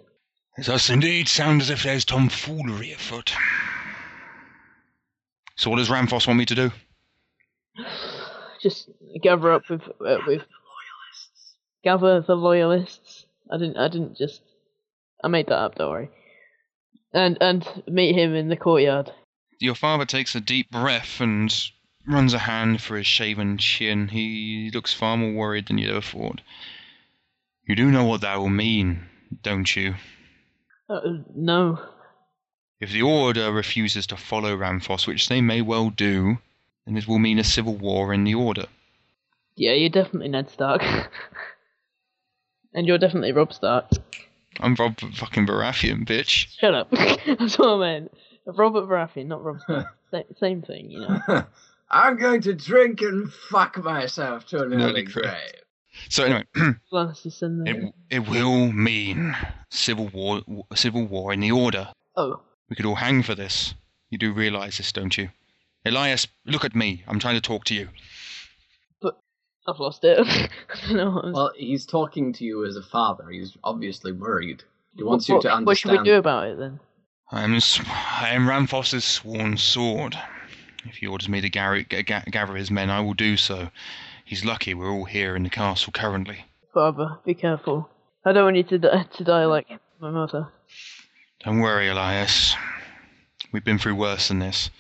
It does indeed sound as if there's tomfoolery afoot. So what does Ramphos want me to do? Just gather up with uh, with gather the loyalists. I didn't I didn't just I made that up. Don't worry. And and meet him in the courtyard. Your father takes a deep breath and runs a hand for his shaven chin. He looks far more worried than you'd ever thought. You do know what that will mean, don't you? Uh, no, If the Order refuses to follow Ramphos, which they may well do, then it will mean a civil war in the Order. yeah, you're definitely Ned Stark, and you're definitely Robb Stark. I'm Rob fucking Baratheon, bitch. Shut up. That's what I meant. Robert Baratheon, not Robb Stark. Sa- Same thing, you know. I'm going to drink and fuck myself to an early grave. So anyway, Lannister son there. it, it will mean civil war, civil war in the Order. Oh, We could all hang for this. You do realise this, don't you? Elias, look at me. I'm trying to talk to you. But I've lost it. I don't know what Well, he's talking to you as a father. He's obviously worried. He wants you what, to understand. What should we do about it then? I am, s- I am Ramphos's sworn sword. If he orders me to gather, ga- ga- gather his men, I will do so. He's lucky we're all here in the castle currently. Father, be careful. I don't want you to die, to die like my mother. Don't worry, Elias. We've been through worse than this.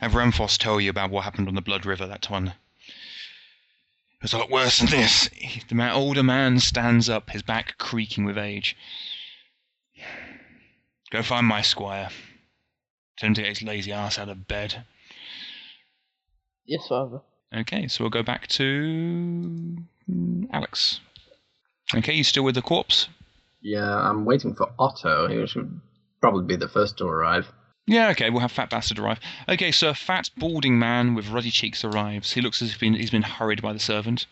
Have Ramphos tell you about what happened on the Blood River that one. It was a lot worse than this. The ma- older man stands up, his back creaking with age. Go find my squire. Tell him to get his lazy ass out of bed. Yes, father. Okay, so we'll go back to Alex. Okay, you still with the corpse? Yeah, I'm waiting for Otto. He should probably be the first to arrive. Yeah, okay, we'll have Fat Bastard arrive. Okay, so a fat, balding man with ruddy cheeks arrives. He looks as if he's been hurried by the servant.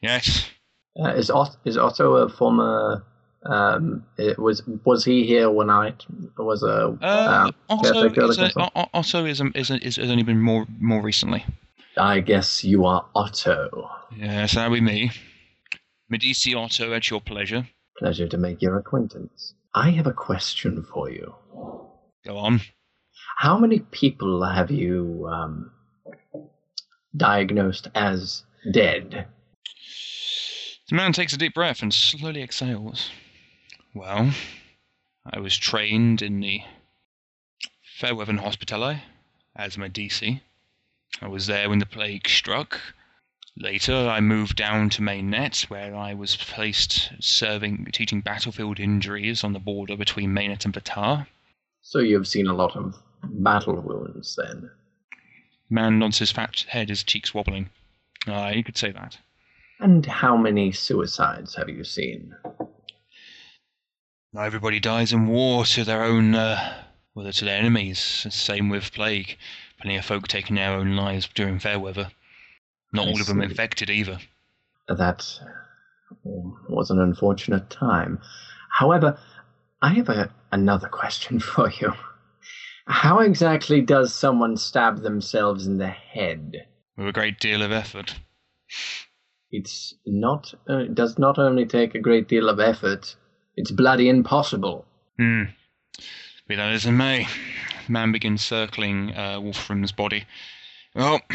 Yes. Uh, is, Ot- is Otto a former? Um, it was was he here when I was a Uh, um, Otto, is a, Otto is, a, is, a, is has only been more more recently. I guess you are Otto. Yes, that'll be me. Medici Otto, at your pleasure. Pleasure to make your acquaintance. I have a question for you. Go on. How many people have you um, diagnosed as dead? The man takes a deep breath and slowly exhales. Well, I was trained in the Fairweather Hospitale as Medici. I was there when the plague struck. Later, I moved down to Mainnet, where I was placed serving, teaching battlefield injuries on the border between Mainnet and Batar. So you've seen a lot of battle wounds then. Man nods his fat head, his cheeks wobbling. Ah, you could say that. And how many suicides have you seen? Not everybody dies in war to their own, uh, well, to their enemies. Same with plague. Plenty of folk taking their own lives during fair weather. Not I all of them infected either. That was an unfortunate time. However, I have a, another question for you. How exactly does someone stab themselves in the head? With a great deal of effort. It's not. Uh, it does not only take a great deal of effort. It's bloody impossible. Hmm. Be that as it may, man begins circling uh, Wolfram's body. Well,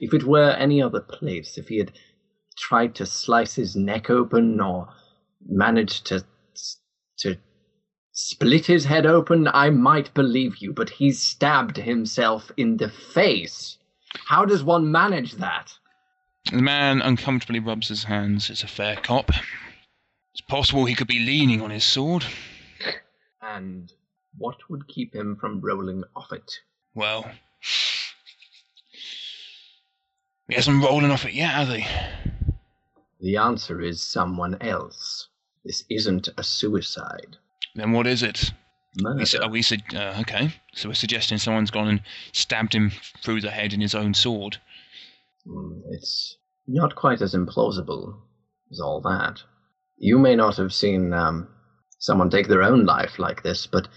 If it were any other place, if he had tried to slice his neck open or managed to to split his head open, I might believe you, but he stabbed himself in the face. How does one manage that? The man uncomfortably rubs his hands. It's a fair cop. It's possible he could be leaning on his sword. And what would keep him from rolling off it? Well, he hasn't rolling off it yet, has he? The answer is someone else. This isn't a suicide. Then what is it? Murder. Are we su- uh, okay, so we're suggesting someone's gone and stabbed him through the head in his own sword. Mm, It's not quite as implausible as all that. You may not have seen um, someone take their own life like this, but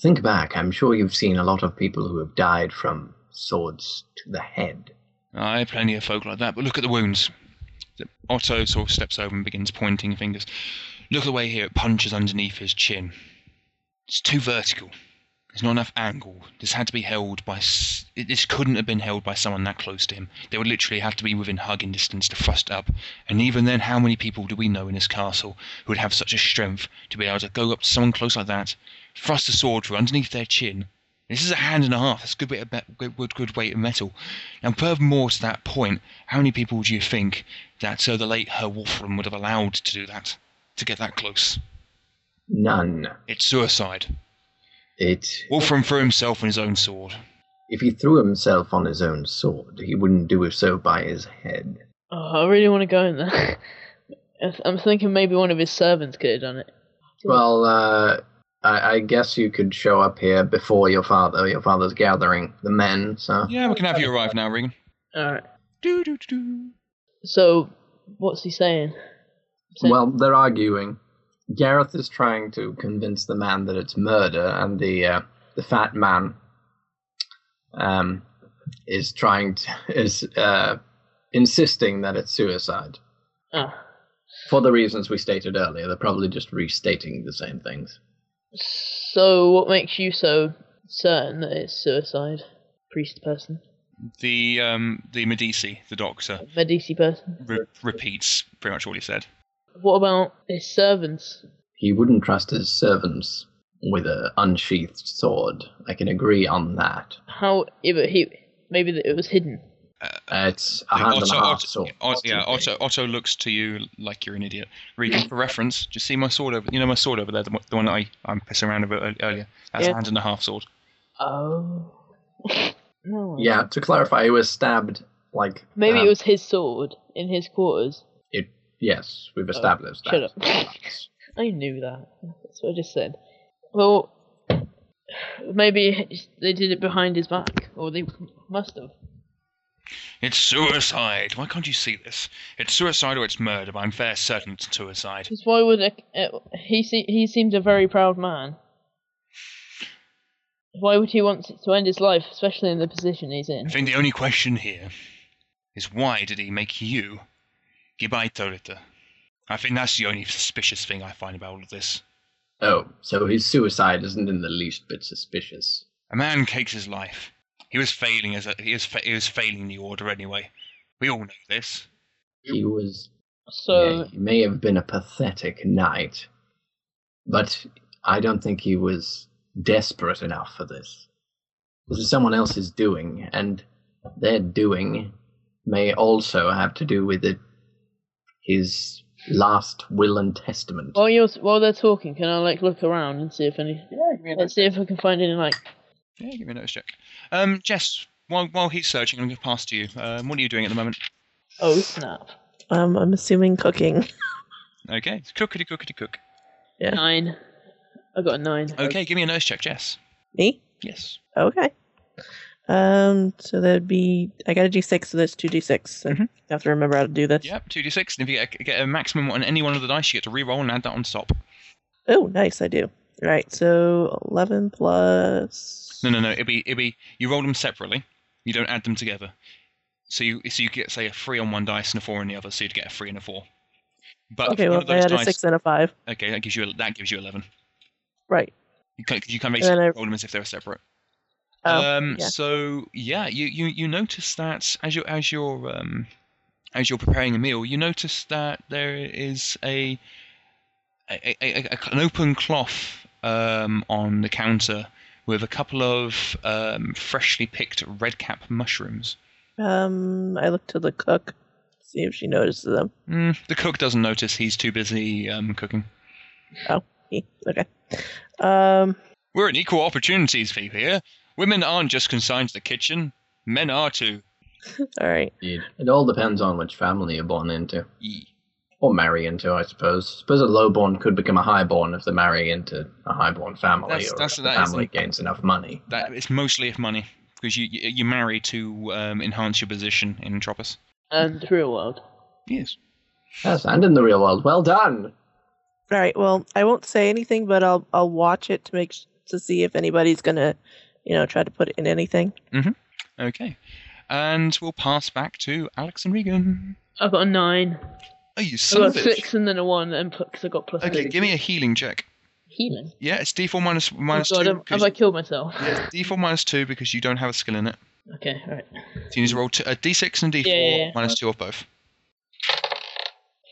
think back. I'm sure you've seen a lot of people who have died from swords to the head. Aye, plenty of folk like that, but look at the wounds. Otto sort of steps over and begins pointing fingers. Look at the way here it punches underneath his chin. It's too vertical. There's not enough angle. This had to be held by. This couldn't have been held by someone that close to him. They would literally have to be within hugging distance to thrust up. And even then, how many people do we know in this castle who would have such a strength to be able to go up to someone close like that, thrust a sword through underneath their chin? This is a hand and a half. That's a good bit of good, good, good weight of metal. Now, furthermore to that point, how many people do you think that uh, the late Herr Wolfram would have allowed to do that, to get that close? None. It's suicide. It. Wolfram threw himself on his own sword. If he threw himself on his own sword, he wouldn't do it so by his head. Oh, I really want to go in there. I th- I'm thinking maybe one of his servants could have done it. Well, uh, I, I guess you could show up here before your father. Your father's gathering the men, so. Yeah, we can have you arrive now, Regan. Alright. Do, do, do, do. So, what's he saying? Saying- Well, they're arguing. Gareth is trying to convince the man that it's murder, and the uh, the fat man um, is trying to is uh, insisting that it's suicide Ah. for the reasons we stated earlier. They're probably just restating the same things. So, what makes you so certain that it's suicide? Priest person? The um, the Medici, the doctor, Medici person? re- repeats pretty much all he said. What about his servants? He wouldn't trust his servants with a unsheathed sword. I can agree on that. How. Yeah, but he. Maybe it was hidden. Uh, it's a hand and a Otto, half Otto, sword. Otto- yeah. Otto, Otto looks to you like you're an idiot. Regan, for reference, just see my sword over. You know my sword over there, the, one- the one that I I'm pissing around about earlier. That's Yeah. a hand and a half sword. Oh. no. Yeah, to clarify, he was stabbed like. Maybe um, it was his sword in his quarters. It. Yes, we've established Oh, shut up. I knew that. That's what I just said. Well, maybe they did it behind his back, or they must have. It's suicide. Why can't you see this? It's suicide or it's murder, but I'm fair certain it's suicide. Because why would a, uh, he? Se- he seems a very proud man. Why would he want to end his life, especially in the position he's in? I think the only question here is why did he make you Gibaito I think that's the only suspicious thing I find about all of this. Oh, so his suicide isn't in the least bit suspicious. A man takes his life. He was failing as a, he was fa- he was failing the order anyway. We all know this. He was. So yeah, he may have been a pathetic knight, but I don't think he was desperate enough for this. This is someone else's doing, and their doing may also have to do with it. His last will and testament. while you're while they're talking, can I like look around and see if any? Yeah, Let's see if I can find any like. Yeah, give me a notice check. Um, Jess, while while he's searching, I'm going to pass to you. Um, what are you doing at the moment? Oh snap! Um, I'm assuming cooking. Okay, cookity cookity cook. Yeah. Nine. I got a nine. Okay, give me a notice check, Jess. Me? Yes. Okay. Um, so that'd be I got a d6, so that's two d6. And Mhm. I have to remember how to do this. Yep, two d six. And if you get a, get a maximum on any one of the dice, you get to re-roll and add that on top. Oh, nice, I do. Right, so 11 plus. No, no, no. It'll be it'll be you roll them separately. You don't add them together. So you so you get say a three on one dice and a four on the other, so you'd get a three and a four. But Okay, if well, one I those had a 6 and a 5. okay, that gives you that gives you eleven. Right. You can you can And then basically I- roll them as if they were separate. Oh, um, yeah. So yeah, you, you, you notice that as you're as you're um, as you're preparing a meal, you notice that there is a, a, a, a an open cloth um, on the counter with a couple of um, freshly picked red cap mushrooms. Um, I look to the cook, see if she notices them. Mm, the cook doesn't notice; he's too busy um, cooking. He- Okay. Um, We're an equal opportunities people here. Women aren't just consigned to the kitchen; men are too. all right. Indeed. It all depends on which family you're born into. Ye- Or marry into, I suppose. suppose a lowborn could become a highborn if they marry into a highborn family, That's- or that's- if the is family an- gains enough money. That it's mostly if money, because you you, you marry to um, enhance your position in Tropos. And the real world. Yes. Yes, and in the real world. Well done. All right. Well, I won't say anything, but I'll I'll watch it to make s- to see if anybody's gonna, you know, try to put it in anything. Mm-hmm. Okay. And we'll pass back to Alex and Regan. I've got a nine. Oh, you I son got a six and then a one, and because I got plus Okay, two. give me a healing check. healing. Yeah, it's D4 minus minus oh God, two. have- have 'cause- I killed myself? yeah, D4 minus two because you don't have a skill in it. Okay, alright. So you need to roll two, a D6 and D4 Yeah, yeah, yeah. minus two of both.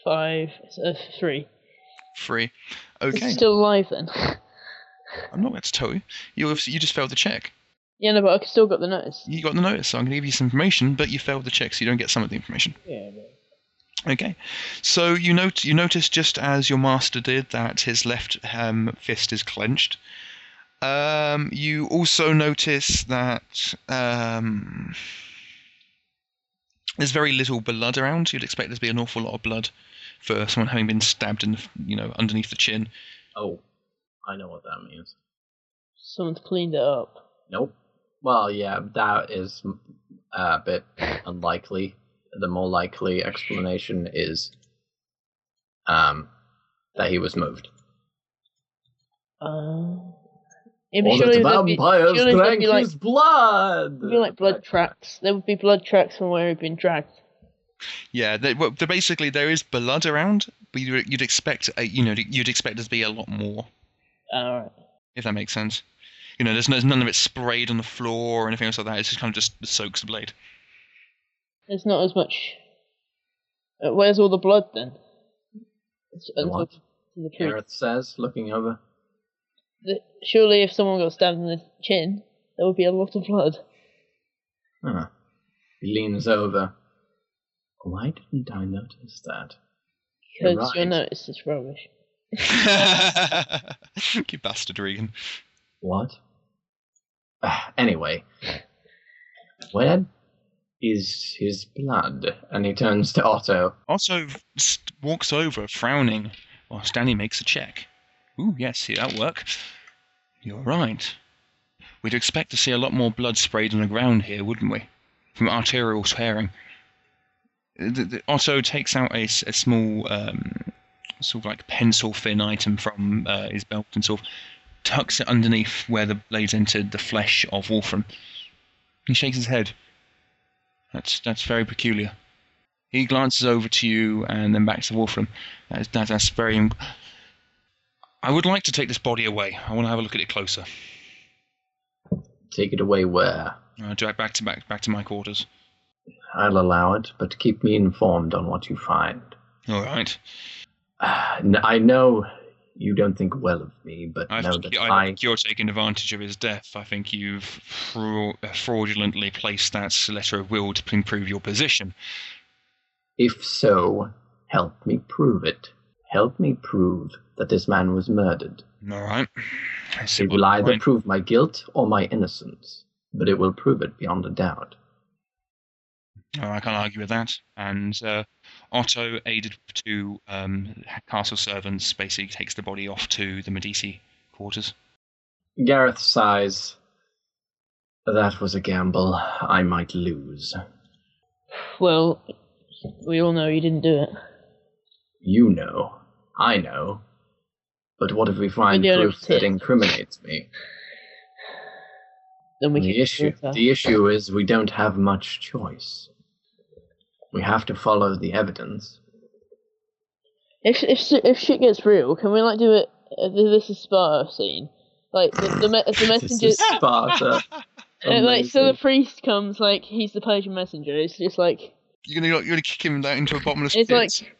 Five, uh, three. Three. Okay. it still alive then? I'm not going to tell you. You have, you just failed the check. yeah, no, but I still got the notice. You got the notice, so I'm going to give you some information, but you failed the check, so you don't get some of the information. Yeah, no. Okay. So you note you notice just as your master did that his left um, fist is clenched. Um, you also notice that um, there's very little blood around. You'd expect there to be an awful lot of blood for someone having been stabbed in the, you know underneath the chin. Oh, I know what that means. Someone's cleaned it up. Nope. Well, yeah, that is a bit unlikely. The more likely explanation is um, that he was moved. Uh, yeah, Or but that surely the there'd be, vampires surely there'd drank be like, his blood! there'd be like blood tracks. There would be blood tracks from where he'd been dragged. Yeah, they, well, basically there is blood around, but you'd, you'd expect a, you know you'd expect there to be a lot more. Alright. if that makes sense. You know, there's, no, none of it sprayed on the floor or anything else like that. It's just kind of just soaks the blade. There's not as much. Uh, where's all the blood then? It's, The what? up the. Gareth says, looking over. The- Surely, if someone got stabbed in the chin, there would be a lot of blood. Huh. He leans over. Why didn't I notice that? You're Because your right. notice is rubbish. you bastard, Regan. What? Ah, anyway, where is his blood? And he turns to Otto. Otto s- walks over, frowning, while Stanley makes a check. Ooh, yes, see, that'll work. You're right. We'd expect to see a lot more blood sprayed on the ground here, wouldn't we? From arterial tearing. Uh, the- the- Otto takes out a, a small, um, sort of like pencil thin item from uh, his belt and sort of tucks it underneath where the blades entered the flesh of Wolfram. He shakes his head. That's that's very peculiar. He glances over to you and then back to Wolfram. That's, that, that's very. I would like to take this body away. I want to have a look at it closer. Take it away where? Uh, drag back to back back to my quarters. I'll allow it, but keep me informed on what you find. All right. I know you don't think well of me, but I know think, that I I, think you're taking advantage of his death. I think you've fra- fraudulently placed that letter of will to improve your position. if so, help me prove it. Help me prove that this man was murdered. All right. I see It will either prove my guilt or my innocence, but it will prove it beyond a doubt. Oh, I can't argue with that. And uh, Otto, aided to um, castle servants, basically takes the body off to the Medici quarters. Gareth sighs. That was a gamble I might lose. Well, we all know you didn't do it. You know. I know. But what if we find We don't proof that incriminates me? Then we the can issue, the issue is we don't have much choice. We have to follow the evidence. If if if shit gets real, can we like do it? Uh, this is Sparta scene, like the the, me- the messenger. is Sparta. uh, like so, the priest comes like he's the Persian messenger. It's just like You're gonna you're gonna kick him down into a bottomless it's pit. like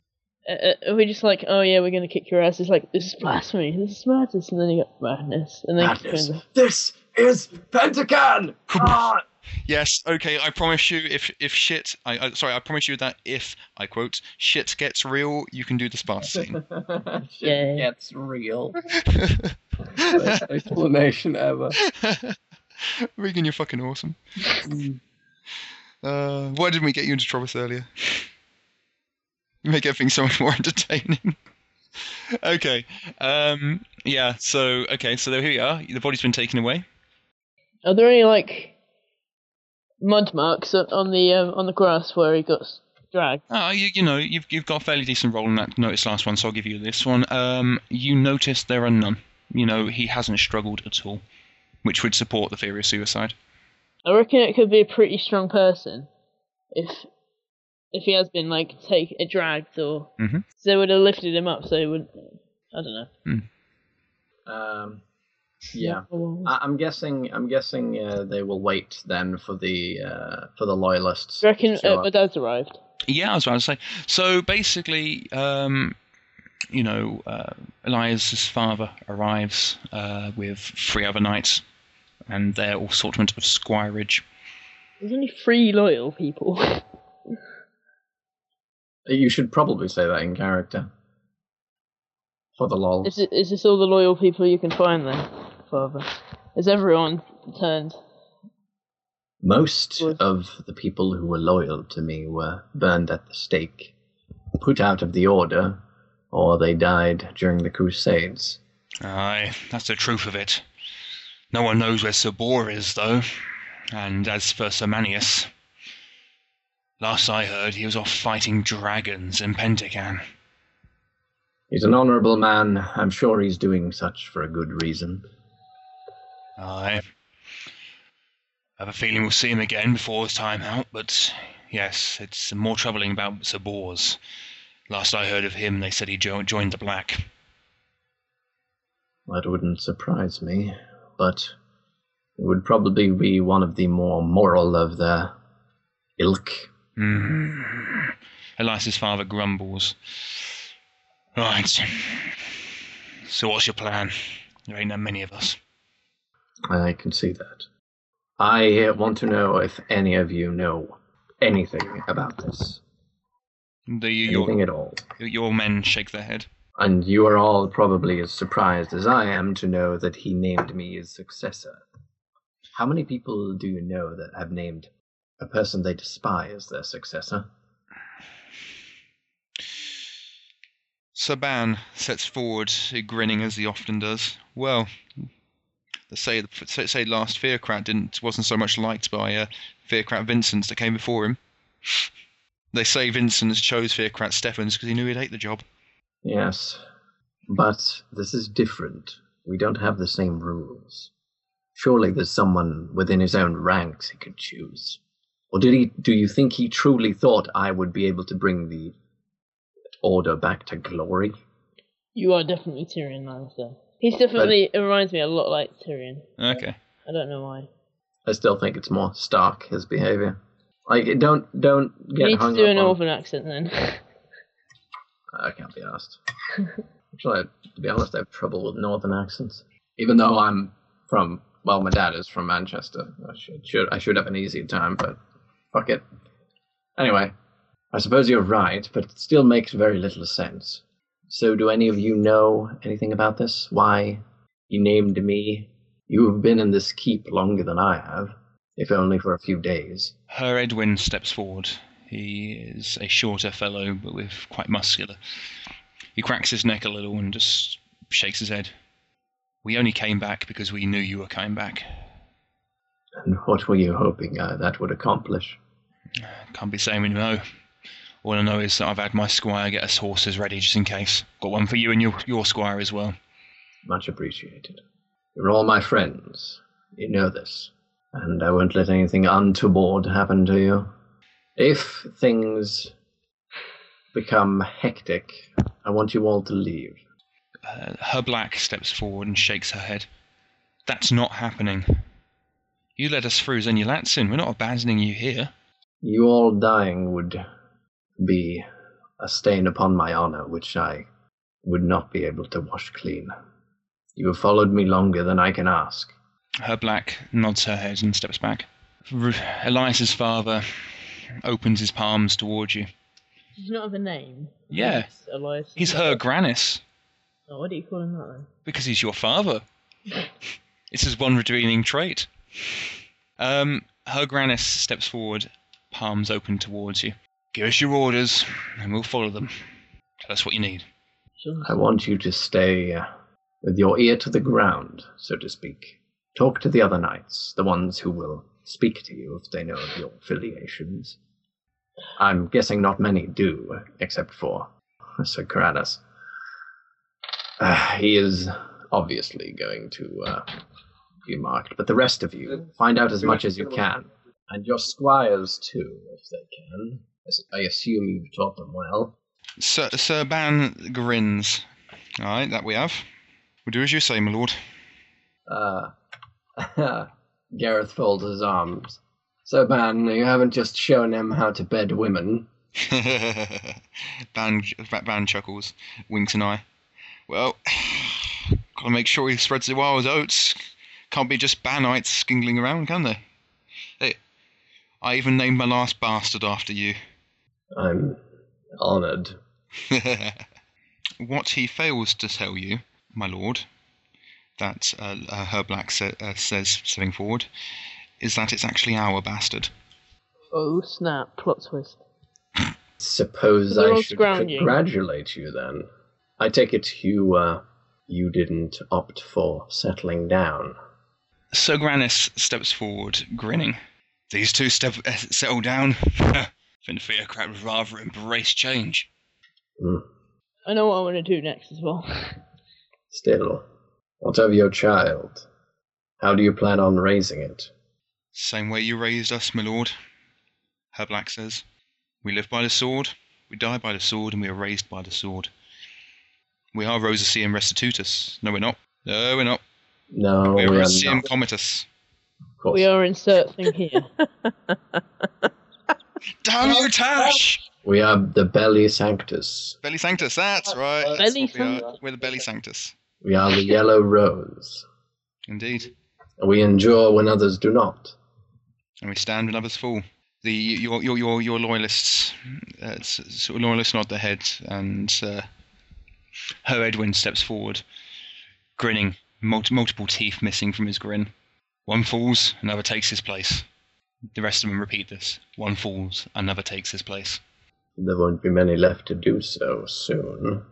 Uh, uh, we're just like, oh yeah, we're gonna kick your ass. It's like this is blasphemy. This is madness, and then you got madness, and then Madness. This is Pentagon! Ah! Yes, okay, I promise you if if shit I, I sorry, I promise you that if I quote shit gets real, you can do the Sparta scene. Shit Yeah. gets real. Best explanation ever. Regan, you're fucking awesome. Uh, why didn't we get you into trouble earlier? You make everything so much more entertaining. okay. Um, yeah, so, okay, so here we are. The body's been taken away. Are there any like mud marks on- on the um, on the grass where he got dragged? Ah, you, you know, you've, you've got a fairly decent roll in that notice last one, so I'll give you this one. Um, you notice there are none. You know, he hasn't struggled at all, which would support the theory of suicide. I reckon it could be a pretty strong person if if he has been like take uh, dragged or Mhm. so they would have lifted him up. So he would I don't know. Um, yeah. I- I'm guessing. I'm guessing uh, they will wait then for the uh, for the loyalists. Do you reckon to uh, up. my dad's arrived? Yeah, I was about to say. So basically, um, you know, uh, Elias's father arrives uh, with three other knights and their assortment of squireage. There's only three loyal people. You should probably say that in character. For the lols. is, it, is this all the loyal people you can find then, father? Is everyone turned? Most Good. of the people who were loyal to me were burned at the stake, put out of the order, or they died during the Crusades. Aye, that's the truth of it. No one knows where Sir Sabor is, though. And as for Sir Manius, last I heard, he was off fighting dragons in Pentacan. He's an honorable man. I'm sure he's doing such for a good reason. I have a feeling we'll see him again before his time out, but yes, it's more troubling about Sir Bors. Last I heard of him, they said he jo- joined the Black. That wouldn't surprise me, but it would probably be one of the more moral of the ilk. Mm. Elias's father grumbles. Right. So what's your plan? There ain't that many of us. I can see that. I want to know if any of you know anything about this. The, Anything your, at all. your men shake their head. And you are all probably as surprised as I am to know that he named me his successor. How many people do you know that have named a person they despise their successor? Saban sets forward, grinning as he often does. Well, say say, say last Fearcrat didn't wasn't so much liked by uh, Fearcrat Vincent that came before him. They say Vincent chose Fearcrat Stephens because he knew he'd hate the job. Yes, but this is different. We don't have the same rules. Surely there's someone within his own ranks he could choose. Or did he? Do you think he truly thought I would be able to bring the order back to glory? You are definitely Tyrion Lannister. He's definitely it reminds me a lot like Tyrion. Okay. I don't know why. I still think it's more Stark his behavior. Like, don't don't You get need to hung do up a on- northern accent then. I can't be asked. Actually, to be honest, I have trouble with northern accents. Even though I'm from, well, my dad is from Manchester. I should, should I should have an easier time, but fuck it. Anyway, I suppose you're right, but it still makes very little sense. So, do any of you know anything about this? Why you named me? You have been in this keep longer than I have, if only for a few days. Herr Edwin steps forward. He is a shorter fellow, but with quite muscular. He cracks his neck a little and just shakes his head. We only came back because we knew you were coming back. And what were you hoping uh, that would accomplish? Can't be saying we know. All I know is that I've had my squire get us horses ready just in case. Got one for you and your, your squire as well. Much appreciated. You're all my friends. You know this. And I won't let anything untoward happen to you. If things become hectic, I want you all to leave. Uh, her black steps forward and shakes her head. That's not happening. You let us through Zenulatsin. We're not abandoning you here. You all dying would be a stain upon my honor which I would not be able to wash clean. You have followed me longer than I can ask. Her black nods her head and steps back. R- Elias's father opens his palms towards you. Does he not have a name? Yeah. Elias- Elias. He's her Granis Oh, what do you call him that then? because he's your father. it's his one redeeming trait. Um, her Granis steps forward, palms open towards you. Give us your orders, and we'll follow them. Tell us what you need. I want you to stay uh, with your ear to the ground, so to speak. Talk to the other knights, the ones who will speak to you if they know of your affiliations. I'm guessing not many do, except for Sir Kratos. Uh, he is obviously going to uh, be marked, but the rest of you, find out as much as you can. And your squires, too, if they can. I assume you've taught them well. Sir, Sir Ban grins. All right, that we have. We'll do as you say, my lord. Uh, Gareth folds his arms. So, Ban, you haven't just shown him how to bed women. Ban, Ban chuckles, winks an eye. Well, gotta make sure he spreads the wild oats. Can't be just Banites skingling around, can they? Hey, I even named my last bastard after you. I'm honored. what he fails to tell you, my lord, that uh, uh, Her Black sa- uh, says, stepping forward, is that it's actually our bastard. Oh snap! Plot twist. Suppose I should scrounging. congratulate you then. I take it you, uh, you didn't opt for settling down. Sir Granis steps forward, grinning. These two step uh, settle down. Finfear Crab would rather embrace change. Hmm. I know what I want to do next as well. Still, what of your child? How do you plan on raising it? Same way you raised us, my lord. Her Black says. We live by the sword, we die by the sword, and we are raised by the sword. We are Rosaceum Restitutus. No, we're not. No, we're not. No, We're we are Rosaceum not. Comitus. Of course. we are insert thing here. Damn you, Tash! We are the Belly Sanctus. Belly Sanctus, that's right. That's Belly what we are. We're the Belly Sanctus. We are the Yellow Rose. Indeed. We endure when others do not. and we stand when others fall. The your your your, your loyalists, uh, s- sort of loyalists nod their heads, and uh, Herr Edwin steps forward, grinning, multi- multiple teeth missing from his grin. One falls, another takes his place. The rest of them repeat this. One falls, another takes his place. There won't be many left to do so soon.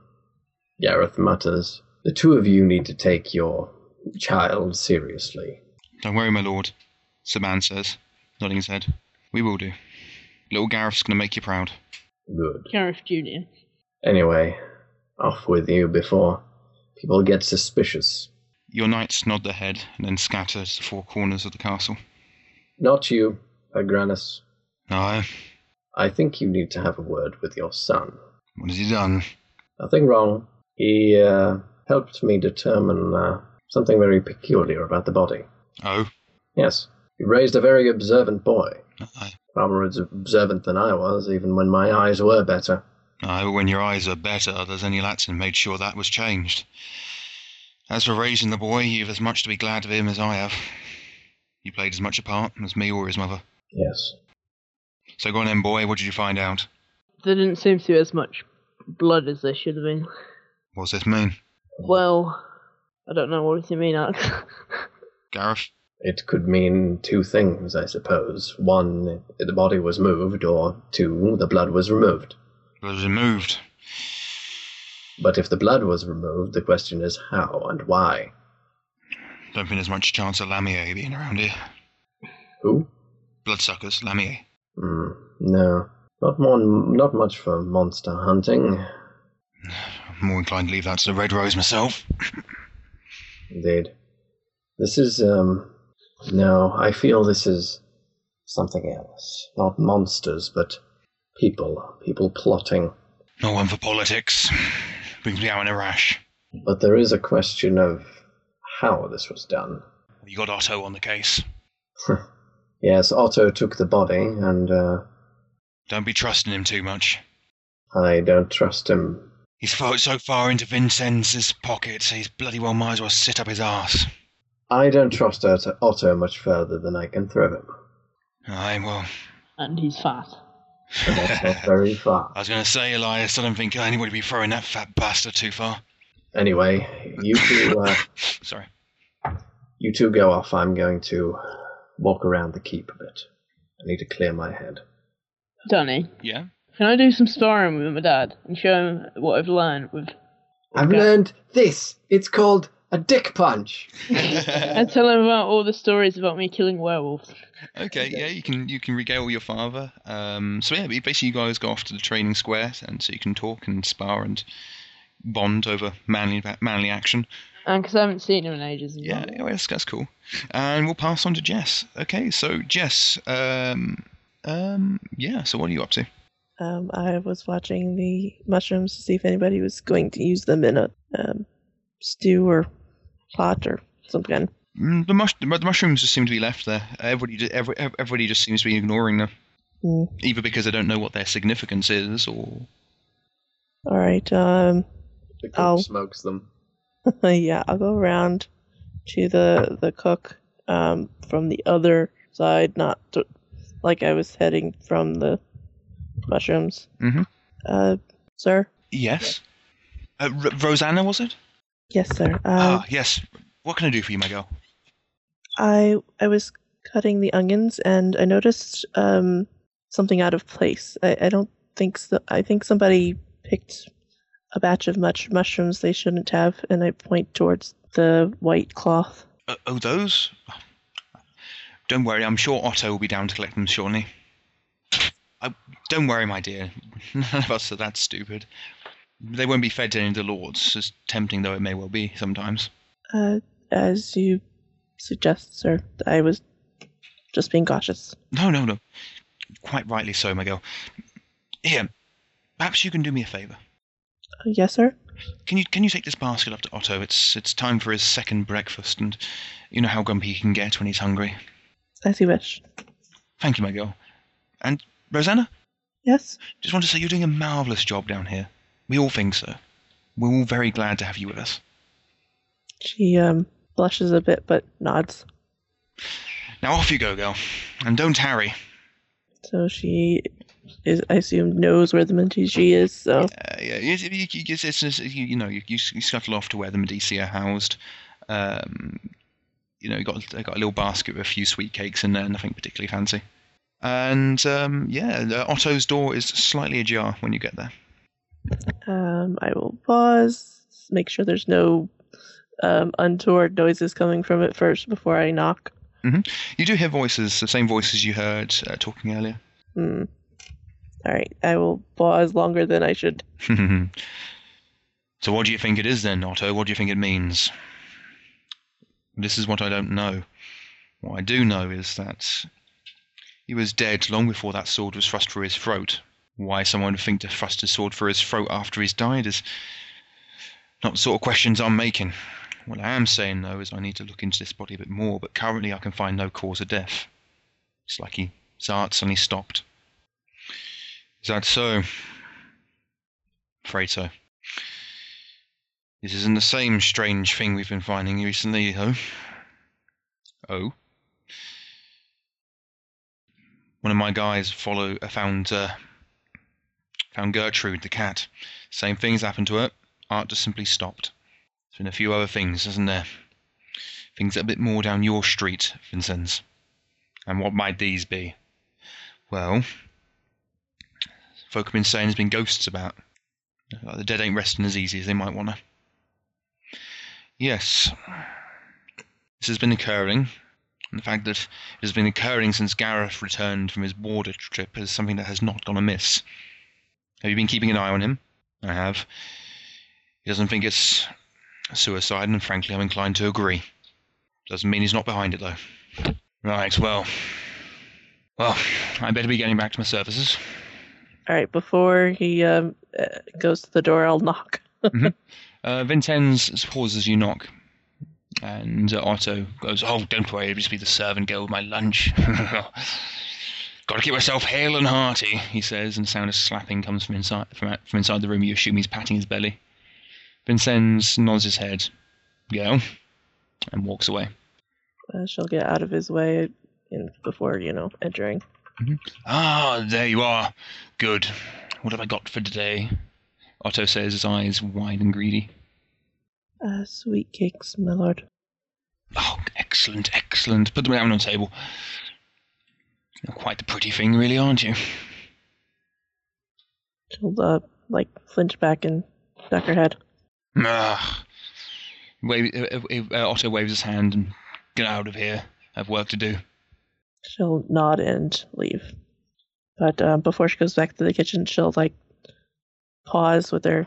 Gareth mutters. The two of you need to take your child seriously. Don't worry, my lord, Saban says, nodding his head. We will do. Little Gareth's gonna make you proud. Good. Gareth Jr. Anyway, off with you before people get suspicious. Your knights nod their head and then scatter to the four corners of the castle. Not you, Agranus. Aye, I think you need to have a word with your son. what has he done? Nothing wrong. He uh, helped me determine uh, something very peculiar about the body. Oh, Yes, he raised a very observant boy. aye. Far more observant than I was, even when my eyes were better. Aye, but when your eyes are better, there's any Latson made sure that was changed. As for raising the boy, you've as much to be glad of him as I have. You played as much a part as me or his mother. Yes. So go on then, boy, what did you find out? There didn't seem to be as much blood as there should have been. What's this mean? Well, I don't know. What does he mean, Alex? Gareth? It could mean two things, I suppose. One, the body was moved, or two, the blood was removed. Blood was removed. But if the blood was removed, the question is how and why. Don't think there's much chance of Lamier being around here. Who? Bloodsuckers, Lamier. Hmm, no. Not one, not much for monster hunting. I'm more inclined to leave that to the Red Rose myself. Indeed. This is, um, no, I feel this is something else. Not monsters, but people. People plotting. No one for politics. Brings me out in a rash. But there is a question of how this was done. You got Otto on the case. Yes, Otto took the body, and, uh, Don't be trusting him too much. I don't trust him. He's fo- so far into Vincenz's pockets, he's bloody well might as well sit up his arse. I don't trust Otto, Otto much further than I can throw him. Aye, well, And he's fat. And that's not very far. I was going to say, Elias, I don't think anybody would be throwing that fat bastard too far. Anyway, you two, uh, Sorry. you two go off. I'm going to walk around the keep a bit. I need to clear my head. Danny, Yeah? can I do some sparring with my dad and show him what I've learned with I've Okay. learned this. It's called a dick punch. and tell him about all the stories about me killing werewolves. Okay, yeah, you can you can regale your father. Um, so yeah, basically you guys go off to the training square, and so you can talk and spar and bond over manly manly action. And because I haven't seen him in ages. as Yeah, well. that's, that's cool. And we'll pass on to Jess. Okay, so Jess, um, um, yeah. So what are you up to? Um, I was watching the mushrooms to see if anybody was going to use them in a um, stew or pot or something. Mm, the, mush- the mushrooms just seem to be left there. Everybody, ju- every, everybody just seems to be ignoring them, Mm. either because they don't know what their significance is, or All right. Um, The cook Oh. smokes them. yeah, I'll go around to the the cook um, from the other side, not to, like I was heading from the mushrooms. Mhm. Uh, sir. yes. Uh, R- Rosanna, was it? Yes, sir. Uh, ah, yes. What can I do for you, my girl? I I was cutting the onions and I noticed um something out of place. I, I don't think so. I think somebody picked a batch of much mushrooms they shouldn't have, and I point towards the white cloth. Uh, oh, those? Don't worry, I'm sure Otto will be down to collect them shortly. I, don't worry, my dear. None of us are that stupid. They won't be fed to any of the lords, as tempting though it may well be sometimes. Uh, as you suggest, sir. I was just being cautious. No, no, no. Quite rightly so, my girl. Here, perhaps you can do me a favour. Yes, sir. Can you can you take this basket up to Otto? It's it's time for his second breakfast, and you know how grumpy he can get when he's hungry. As you wish. Thank you, my girl. And Rosanna, Yes. just want to say you're doing a marvellous job down here. We all think so. We're all very glad to have you with us. She um blushes a bit, but nods. Now off you go, girl, and don't tarry. So she is, I assume, knows where the Medici is. So Uh, yeah, it's, you, you, it's, you, you know, you, you scuttle off to where the Medici are housed. Um, you know, you got got a little basket with a few sweet cakes in there, nothing particularly fancy. And um, yeah, Otto's door is slightly ajar when you get there. um, I will pause, make sure there's no um, untoward noises coming from it first before I knock. You do hear voices, the same voices you heard uh, talking earlier. Hmm. All right, I will pause longer than I should. so what do you think it is then, Otto? What do you think it means? This is what I don't know. What I do know is that he was dead long before that sword was thrust through his throat. Why someone would think to thrust his sword through his throat after he's died is not the sort of questions I'm making. What I am saying though is I need to look into this body a bit more, but currently I can find no cause of death. It's like he his heart suddenly stopped. Is that so? Afraid so. This isn't the same strange thing we've been finding recently, though. Oh. One of my guys follow uh, found uh, found Gertrude the cat. Same things happened to her. Art just simply stopped. There's been a few other things, hasn't there? Things a bit more down your street, Vincenz. And what might these be? Well, folk have been saying there's been ghosts about. Like the dead ain't resting as easy as they might want to. Yes. This has been occurring. And the fact that it has been occurring since Gareth returned from his border trip is something that has not gone amiss. Have you been keeping an eye on him? I have. He doesn't think it's suicide, and frankly, I'm inclined to agree. Doesn't mean he's not behind it, though. Right, well. Well, I better be getting back to my services. All right, before he um, uh, goes to the door, I'll knock. Uh, Vincenz pauses as you knock, and uh, Otto goes, "Oh, don't worry, it'll just be the servant girl with my lunch." Gotta keep myself hale and hearty, he says, and the sound of slapping comes from inside from, from inside the room. You assume he's patting his belly. Vincenz nods his head. Go. And walks away. Uh, she'll get out of his way in, before, you know, entering. Ah, there you are. Good. What have I got for today? Otto says, his eyes wide and greedy. Uh, sweet cakes, my lord. Oh, excellent, excellent. Put them down on the table. You're quite the pretty thing, really, aren't you? She'll, uh, like, flinch back and duck her head. Ah. Wave, uh, uh, uh, Otto waves his hand and get out of here. I have work to do. She'll nod and leave. But uh, before she goes back to the kitchen, she'll, like, pause with her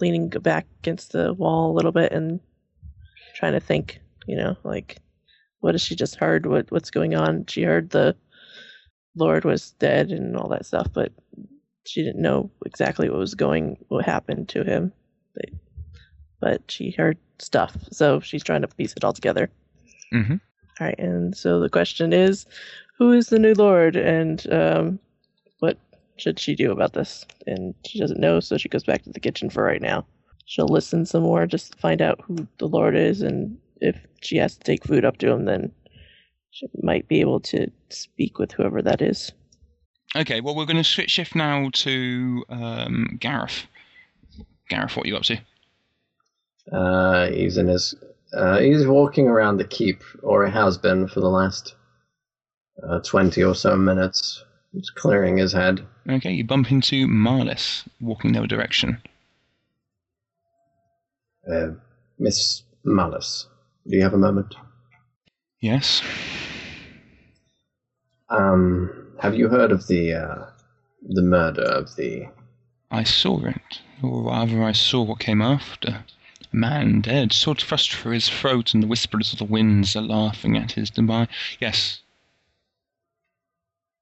leaning back against the wall a little bit and trying to think, you know, like, what has she just heard? What What's going on? She heard the Lord was dead and all that stuff, but she didn't know exactly what was going, what happened to him. But, but she heard stuff, so she's trying to piece it all together. Mm-hmm. All right, and so the question is, who is the new lord, and um, what should she do about this? And she doesn't know, so she goes back to the kitchen for right now. She'll listen some more, just to find out who the lord is, and if she has to take food up to him, then she might be able to speak with whoever that is. Okay, well, we're going to switch shift now to um, Gareth. Gareth, what are you up to? Uh, he's in his. Uh, he's walking around the keep, or he has been for the last uh, twenty or so minutes. He's clearing his head. Okay, you bump into Marlis, walking the other direction. Uh, Miss Marlis, do you have a moment? Yes. Um, have you heard of the uh, the murder of the? I saw it, or rather, I saw what came after. Man dead, sword thrust through his throat, and the whispers of the winds are laughing at his demise. Yes.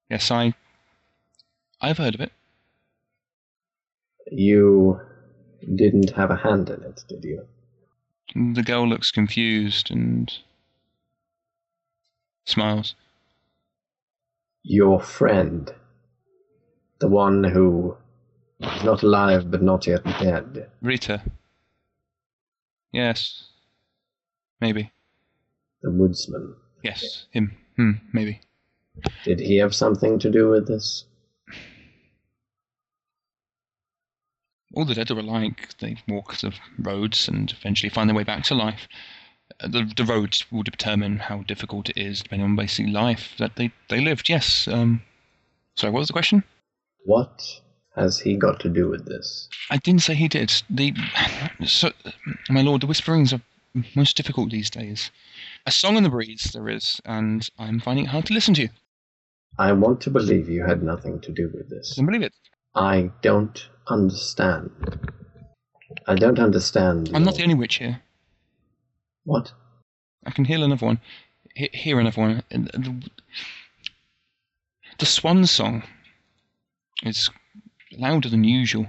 Yes, I. I've heard of it. You didn't have a hand in it, did you? The girl looks confused and smiles. Your friend, the one who is not alive but not yet dead. Rita. Yes. Maybe. The woodsman. Yes. Him. Hmm. Maybe. Did he have something to do with this? All the dead are alike. They walk the roads and eventually find their way back to life. Uh, The, the roads will determine how difficult it is, depending on basically life that they, they lived. Yes. Um, sorry, what was the question? What has he got to do with this? I didn't say he did. The so, my lord, the whisperings are most difficult these days. A song in the breeze there is, and I'm finding it hard to listen to. I want to believe you had nothing to do with this. I can believe it. I don't understand. I don't understand. I'm not the only witch here. What? I can hear another one. He- hear another one. And The, the swan song is louder than usual,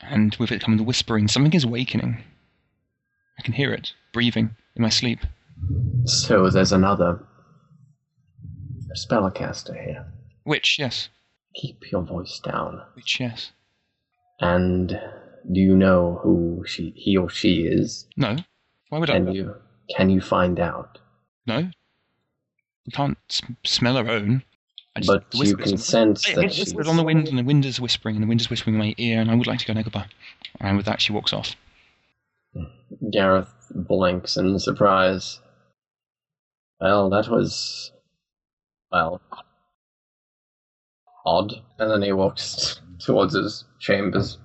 and with it coming the whispering, something is awakening. I can hear it breathing in my sleep. So there's another spellcaster here. Which, yes. Keep your voice down. Which, yes. And do you know who she, he or she is? No. Why would Can I? you can you find out? No. We can't sm- smell our own. I just- But the you can sense Hey, that whispered on the wind, and the wind is whispering, and the wind is whispering in my ear, and I would like to go now goodbye. And with that, she walks off. Gareth blinks in surprise. Well, that was well odd. And then he walks towards his chambers.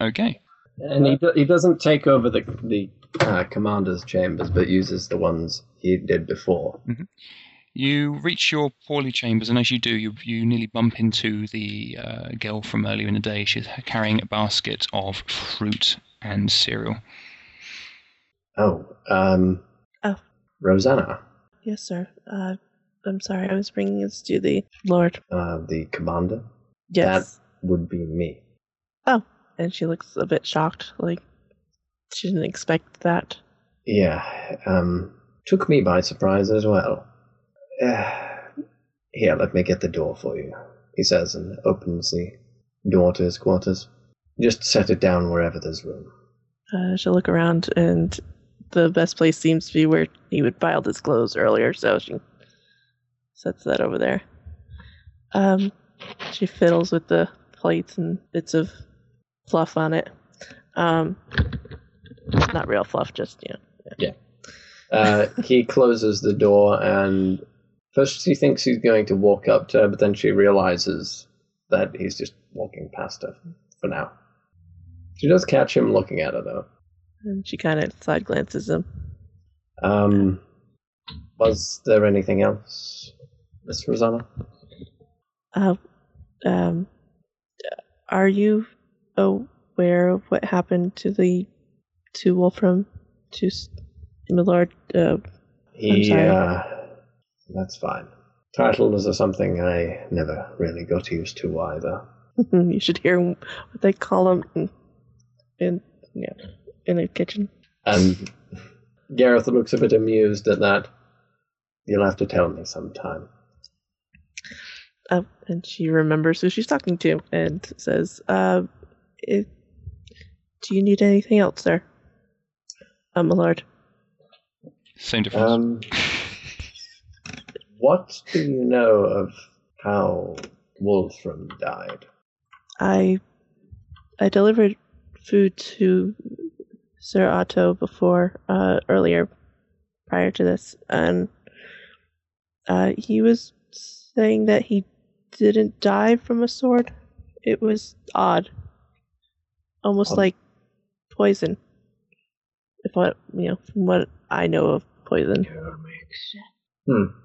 Okay. And he do- he doesn't take over the the uh, commander's chambers, but uses the ones he did before. You reach your poorly chambers, and as you do, you, you nearly bump into the uh, girl from earlier in the day. She's carrying a basket of fruit and cereal. Oh, um, Oh. Rosanna, Yes, sir. Uh, I'm sorry, I was bringing this to the Lord. uh, the commander, Yes. would be me. Oh, and she looks a bit shocked, like she didn't expect that. Yeah, um, took me by surprise as well. Uh, here, let me get the door for you. he says, and opens the door to his quarters. Just set it down wherever there's room. Uh, she'll look around, and the best place seems to be where he would filed his clothes earlier, so she sets that over there. Um, she fiddles with the plates and bits of fluff on it. Um, not real fluff, just you know. Uh, he closes the door, and first she thinks he's going to walk up to her, but then she realizes that he's just walking past her for now. She does catch him looking at her, though. And she kind of side glances him. Um, was there anything else, Miss Rosanna? Uh, um, are you aware of what happened to the to Wolfram, to Milord? Uh, He, uh, that's fine. Titles are something I never really got used to either. you should hear what they call them in, in yeah in the kitchen. And Gareth looks a bit amused at that. You'll have to tell me sometime. Uh, and she remembers who she's talking to and says, uh, it, "Do you need anything else, sir?" Uh, my lord. Same difference. Um, what do you know of how Wolfram died? I I delivered food to Sir Otto before uh, earlier, prior to this, and uh, he was saying that he didn't die from a sword. It was odd, almost Um, like poison. If what you know, from what I know of poison. Hmm.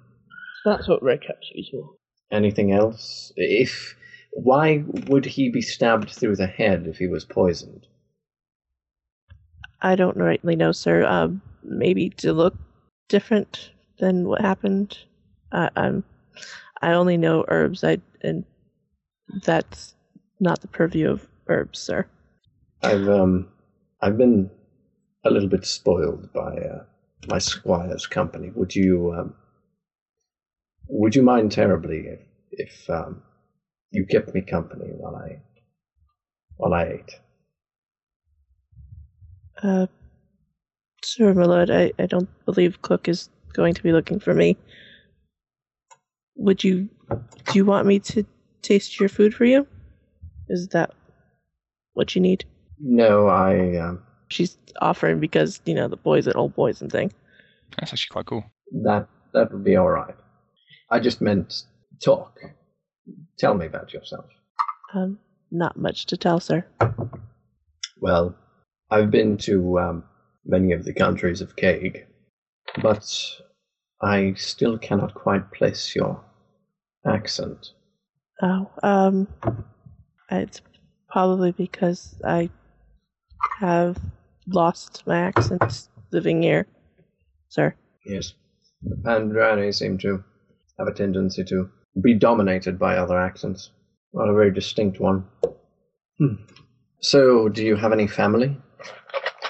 That's what red capsules for. Anything else? If why would he be stabbed through the head if he was poisoned? I don't rightly know, sir. Um, maybe to look different than what happened. I, I'm, I only know herbs. I and that's not the purview of herbs, sir. I've um, I've been a little bit spoiled by uh, my squire's company. Would you um, would you mind terribly if if um, you kept me company while I while I ate? Uh, sir, my lord, I, I don't believe Cook is going to be looking for me. Would you, do you want me to taste your food for you? Is that what you need? No, I um, She's offering because you know the poison, old poison thing. That's actually quite cool. that that would be all right. I just meant talk. Tell me about yourself. Um, not much to tell, sir. Well, I've been to um, many of the countries of Kaig, but I still cannot quite place your accent. Oh, um, it's probably because I have lost my accent living here, sir. Yes. The Pandrani seem to have a tendency to be dominated by other accents. Not a very distinct one. Hmm. So, do you have any family?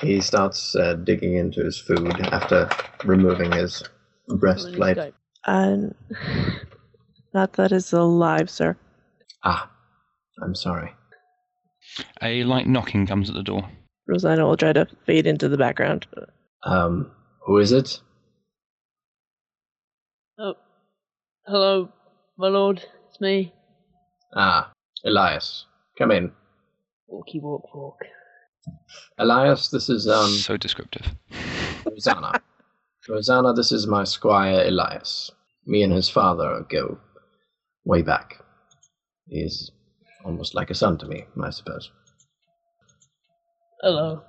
He starts uh, digging into his food after removing his breastplate. Skype. And not that is alive, sir. Ah, I'm sorry. A light knocking comes at the door. Rosanna will try to fade into the background. Um, who is it? Oh, hello, my lord. It's me. Ah, Elias. Come in. Walkie walk walk. Elias, this is um so descriptive. Rosanna. Rosanna, this is my squire Elias. Me and his father go way back. He's almost like a son to me, I suppose. Hello.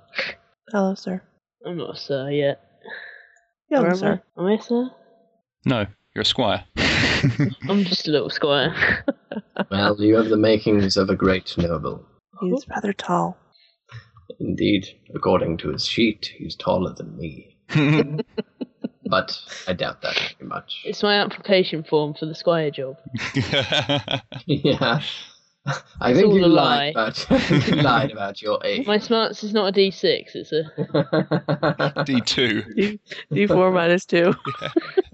Hello, sir. I'm not a sir yet. Young Or am sir. Am I a sir? No, you're a squire. I'm just a little squire. Well, you have the makings of a great noble. He's rather tall. Indeed, according to his sheet, he's taller than me. But I doubt that very much. it's my application form for the squire job. yeah. I It's think you lied lie. about you lied about your age. My smarts is not a D6. It's a. D2. D D four minus two.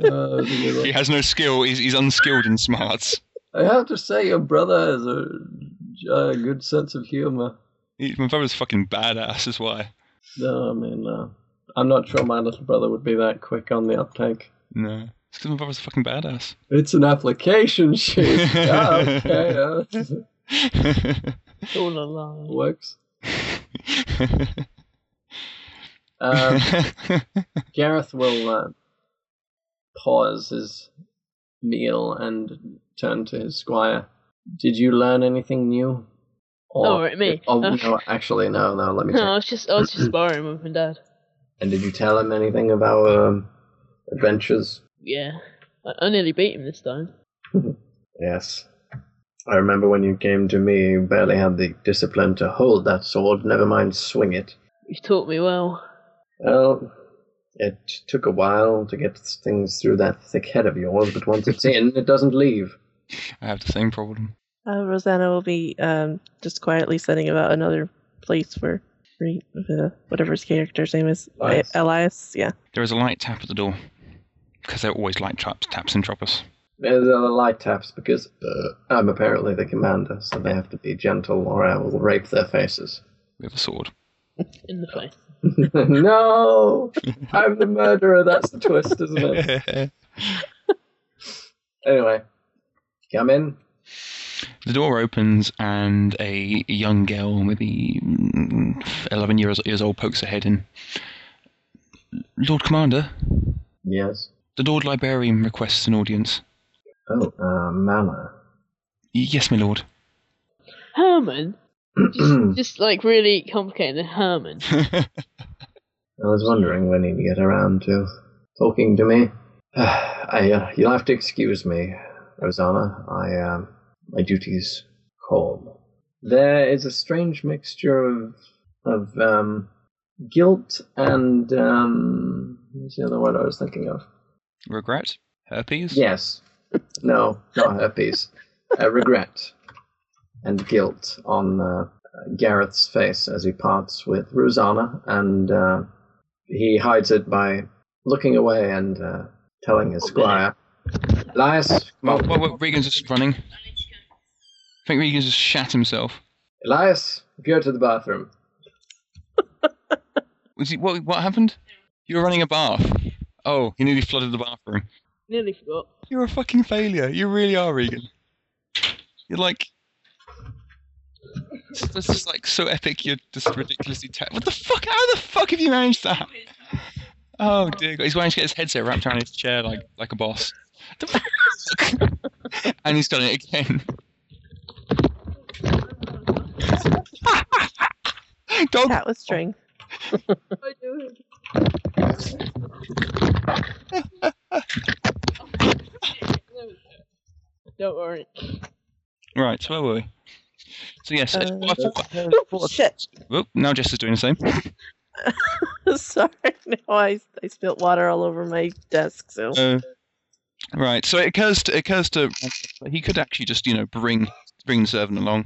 Oh, dear. He has no skill. He's, he's unskilled in smarts. I have to say, your brother has a, a good sense of humor. He- My brother's fucking badass, is why. No, I mean, uh, I'm not sure my little brother would be that quick on the uptake. No. It's because my brother's a fucking badass. It's an application sheet. yeah, okay, uh, It's all a lie. works. Um, Gareth will uh, pause his meal and turn to his squire. Did you learn anything new? Oh, right, me. Oh, Uh. no, actually, no, no, let me No, I was just I was just borrowing with my dad. And did you tell him anything of our um, adventures? Yeah, I, I nearly beat him this time. Yes. I remember when you came to me, you barely had the discipline to hold that sword, never mind swing it. You've taught me well. Well, it took a while to get things through that thick head of yours, but once it's in, it doesn't leave. I have the same problem. Uh, Rosanna will be um, just quietly setting about another place for uh, whatever his character's name is. Elias. I- Elias, yeah. There is a light tap at the door. Because there are always light traps, taps in Troppers. There's other light taps because uh, I'm apparently the commander, so they have to be gentle or I will rape their faces. With a sword. In the face. no! I'm the murderer, that's the twist, isn't it? Anyway, come in. The door opens and a young girl, maybe mm, 11 years, years old, pokes her head in. Lord Commander, Yes. the Lord Librarian requests an audience. Oh, uh, Mama. Yes, my lord. Herman, just, just like really complicated. Herman. I was wondering when he'd get around to talking to me. I, uh, you'll have to excuse me, Rosanna. I, um, my duties call. There is a strange mixture of, of, um, guilt and, um, what's the other word I was thinking of? Regret? Herpes? Yes. No, not herpes. uh, regret and guilt on uh, Gareth's face as he parts with Rosanna, and uh, he hides it by looking away and uh, telling his squire, Elias, Well, well, well, Regan's just running. I think Regan's just shat himself. Elias, go to the bathroom. Was he, what, what happened? You were running a bath. Oh, he nearly flooded the bathroom. Nearly forgot. Oh. You're a fucking failure. You really are, Regan. You're like. This is like so epic. You're just ridiculously. Ta- what the fuck? How the fuck have you managed that? Oh dear God, he's managed to get his headset wrapped around his chair like like a boss. And he's done it again. Dog. Cat with string. I do it. Don't worry. Right, so where were we? So yes, it's- Uh, well, I thought- Oh, shit. Oh, now Jess is doing the same. Sorry. No, I, I spilled water all over my desk, so. Uh, right. So it occurs to it occurs to he could actually just you know bring bring the servant along.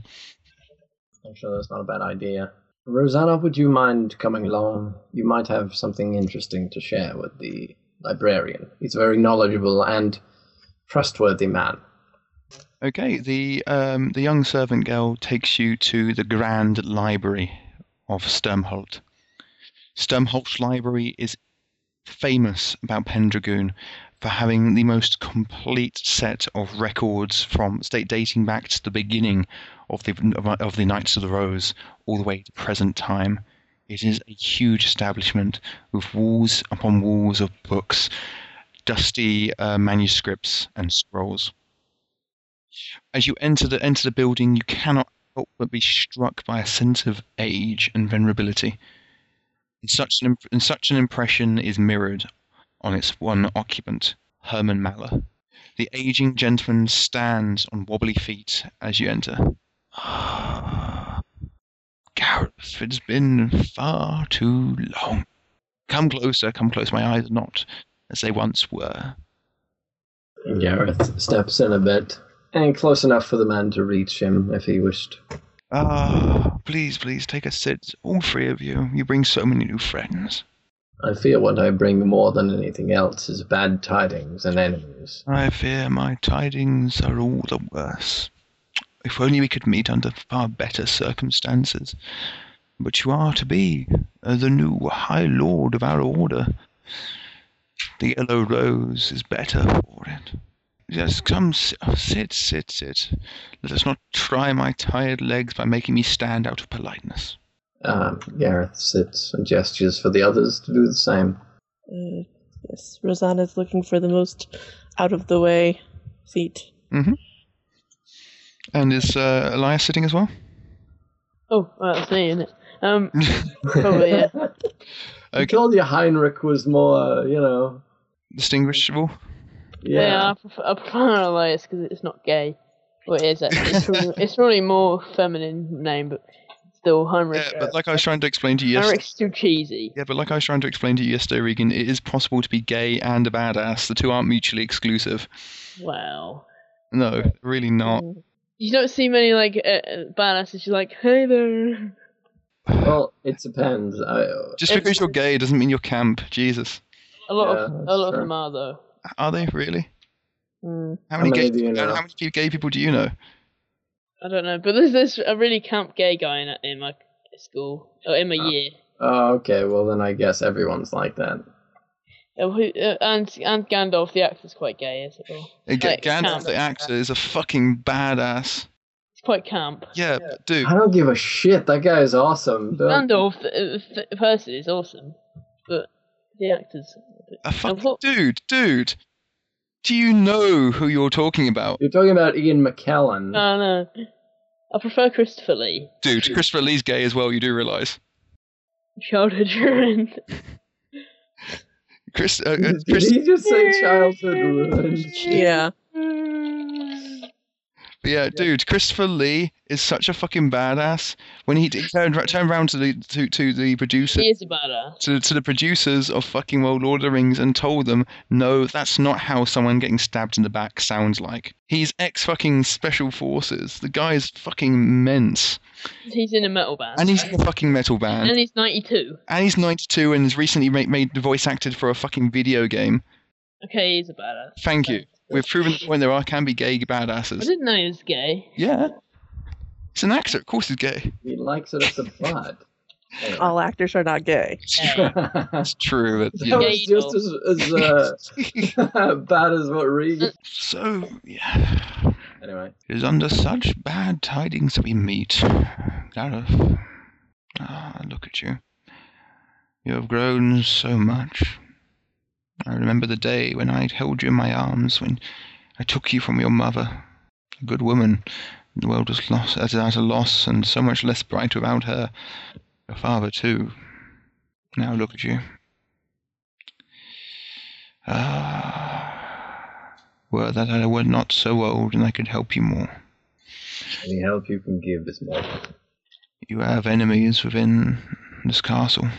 I'm sure that's not a bad idea. Rosanna, would you mind coming along? You might have something interesting to share with the librarian. He's a very knowledgeable and trustworthy man. Okay. The um the young servant girl takes you to the grand library of Sturmhalt. Sturmhalt Library is famous about Pendragoon for having the most complete set of records from state dating back to the beginning of the of, the Knights of the Rose all the way to present time. It is a huge establishment with walls upon walls of books, dusty uh, manuscripts and scrolls. As you enter the enter the building, you cannot help but be struck by a sense of age and venerability. And such an and such an impression is mirrored on its one occupant, Herman Maller. The aging gentleman stands on wobbly feet as you enter. Gareth, it's been far too long. Come closer, come close. My eyes are not as they once were. Gareth steps in a bit, and close enough for the man to reach him if he wished. Ah, please, please take a seat. All three of you. You bring so many new friends. I fear what I bring more than anything else is bad tidings and enemies. I fear my tidings are all the worse. If only we could meet under far better circumstances. But you are to be uh, the new High Lord of our order. The yellow rose is better for it. Yes, come, oh, sit, sit, sit. Let us not try my tired legs by making me stand out of politeness. Um, Gareth sits and gestures for the others to do the same. Uh, yes, Rosanna's looking for the most out of the way seat. And is uh, Elias sitting as well? Oh, well, that's me, isn't it? Um, probably, yeah. I told you Heinrich was more, you know. Distinguishable? Yeah, Yeah. I prefer, I prefer Elias because it's not gay. Well, it is actually. It's probably, it's probably more feminine name, but still Heinrich. Yeah, but like I was trying to explain to you yesterday. Heinrich's too cheesy. Yeah, but like I was trying to explain to you yesterday, Regan, it is possible to be gay and a badass. The two aren't mutually exclusive. Wow. No, really not. You don't see many like uh, uh, badasses. You're like, hey there. Well, it depends. I, Just because you're gay doesn't mean you're camp. Jesus. A lot Yeah, of a lot of them are though. Are they really? Mm, How How many, many gay, do you know? How many gay people do you know? I don't know, but there's this a really camp gay guy in in my school or in my Oh. year. oh, okay. Well, then I guess everyone's like that. Who, uh, and and Gandalf the actor's quite gay as well. Uh, Ga- Like, Gandalf, camp. the actor, is a fucking badass. It's quite camp. Yeah, but dude. I don't give a shit. That guy is awesome. Don't- Gandalf the, the, the person is awesome, but the actors. A fucking what- dude, dude. Do you know who you're talking about? You're talking about Ian McKellen. No, no. I prefer Christopher Lee. Dude, Christopher Lee's gay as well, you do realise. Childhood ruined. Chris, uh, uh, Did he just say childhood ruined? Yeah. yeah, dude, Christopher Lee is such a fucking badass. When he, he turned turned around to the to, to the producer he is a badass. to, to the producers of fucking well Lord of the Rings and told them, no, that's not how someone getting stabbed in the back sounds like. He's ex fucking special forces. The guy is fucking immense. He's in a metal band. And he's in a fucking metal band. And he's 92. And he's 92 and has recently made, made the voice acted for a fucking video game. Okay, he's a badass. Thank you. We've proven the point there are can be gay badasses. I didn't know he was gay. Yeah. He's an actor. Of course he's gay. He likes it at the butt. Anyway. All actors are not gay. Hey. It's true. But, that yeah. was just as, as uh, bad as what Regan. So, yeah. Anyway, It is under such bad tidings that we meet. Gareth. Ah, look at you. You have grown so much. I remember the day when I held you in my arms, when I took you from your mother. A good woman. The world was lost at, a loss, and so much less bright without her. Your father, too. Now look at you. Ah. Were that I were not so old and I could help you more. any help you can give is more. You have enemies within this castle.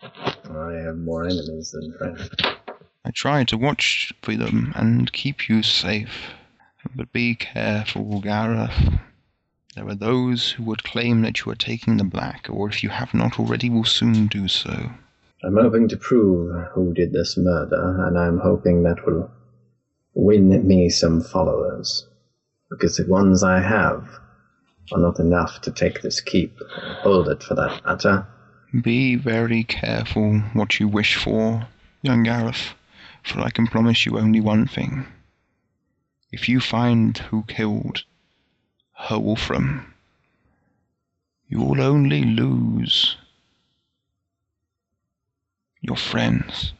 I have more enemies than friends. I try to watch for them and keep you safe. But be careful, Gareth. There are those who would claim that you are taking the black, or if you have not already, will soon do so. I'm hoping to prove who did this murder, and I'm hoping that will win me some followers. Because the ones I have are not enough to take this keep hold it for that matter. Be very careful what you wish for, young Gareth, for I can promise you only one thing. If you find who killed Herr Wolfram, you will only lose your friends.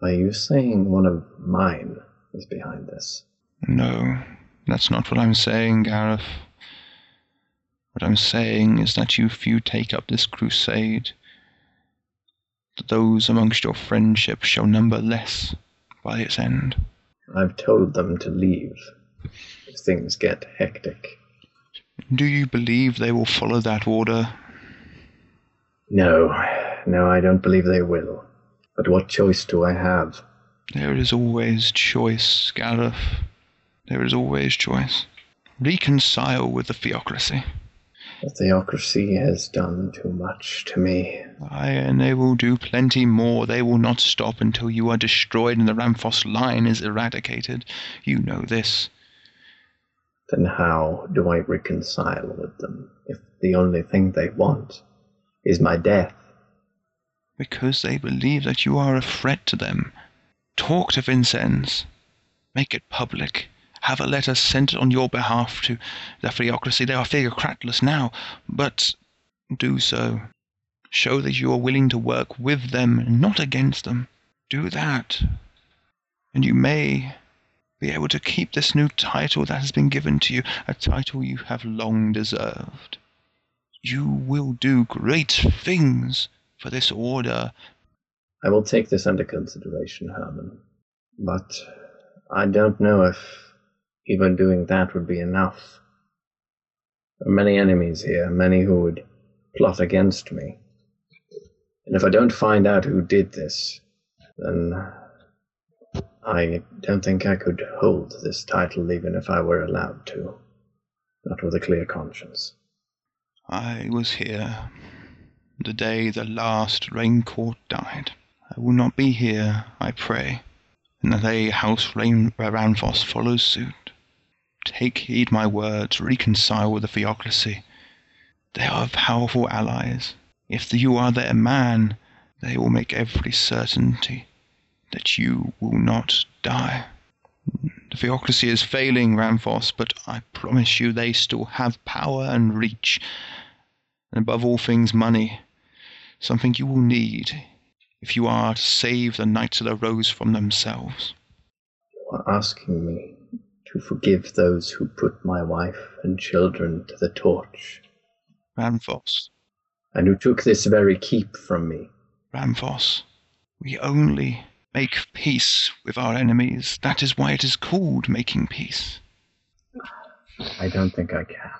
Are you saying one of mine is behind this? No, that's not what I'm saying, Gareth. What I'm saying is that if you take up this crusade, those amongst your friendship shall number less by its end. I've told them to leave if things get hectic. Do you believe they will follow that order? No, no, I don't believe they will. But what choice do I have? There is always choice, Gareth. There is always choice. Reconcile with the theocracy. The theocracy has done too much to me. Aye, and they will do plenty more. They will not stop until you are destroyed and the Ramphos line is eradicated. You know this. Then how do I reconcile with them if the only thing they want is my death? Because they believe that you are a threat to them. Talk to Vincenz. Make it public. Have a letter sent on your behalf to the theocracy. They are theocratless now, but do so. Show that you are willing to work with them, not against them. Do that. And you may be able to keep this new title that has been given to you, a title you have long deserved. You will do great things for this order. I will take this under consideration, Herman. But I don't know if even doing that would be enough. There are many enemies here, many who would plot against me. And if I don't find out who did this, then I don't think I could hold this title even if I were allowed to. Not with a clear conscience. I was here the day the last Raincourt died. I will not be here, I pray, and that they, House Rain Ramphos, follows suit. Take heed my words, reconcile with the theocracy. They are powerful allies. If you are their man, they will make every certainty that you will not die. The theocracy is failing, Ramphos, but I promise you they still have power and reach. And above all things, money. Something you will need if you are to save the Knights of the Rose from themselves. You are asking me to forgive those who put my wife and children to the torch, Ramphos, and who took this very keep from me. Ramphos, we only make peace with our enemies. That is why it is called making peace. I don't think I can.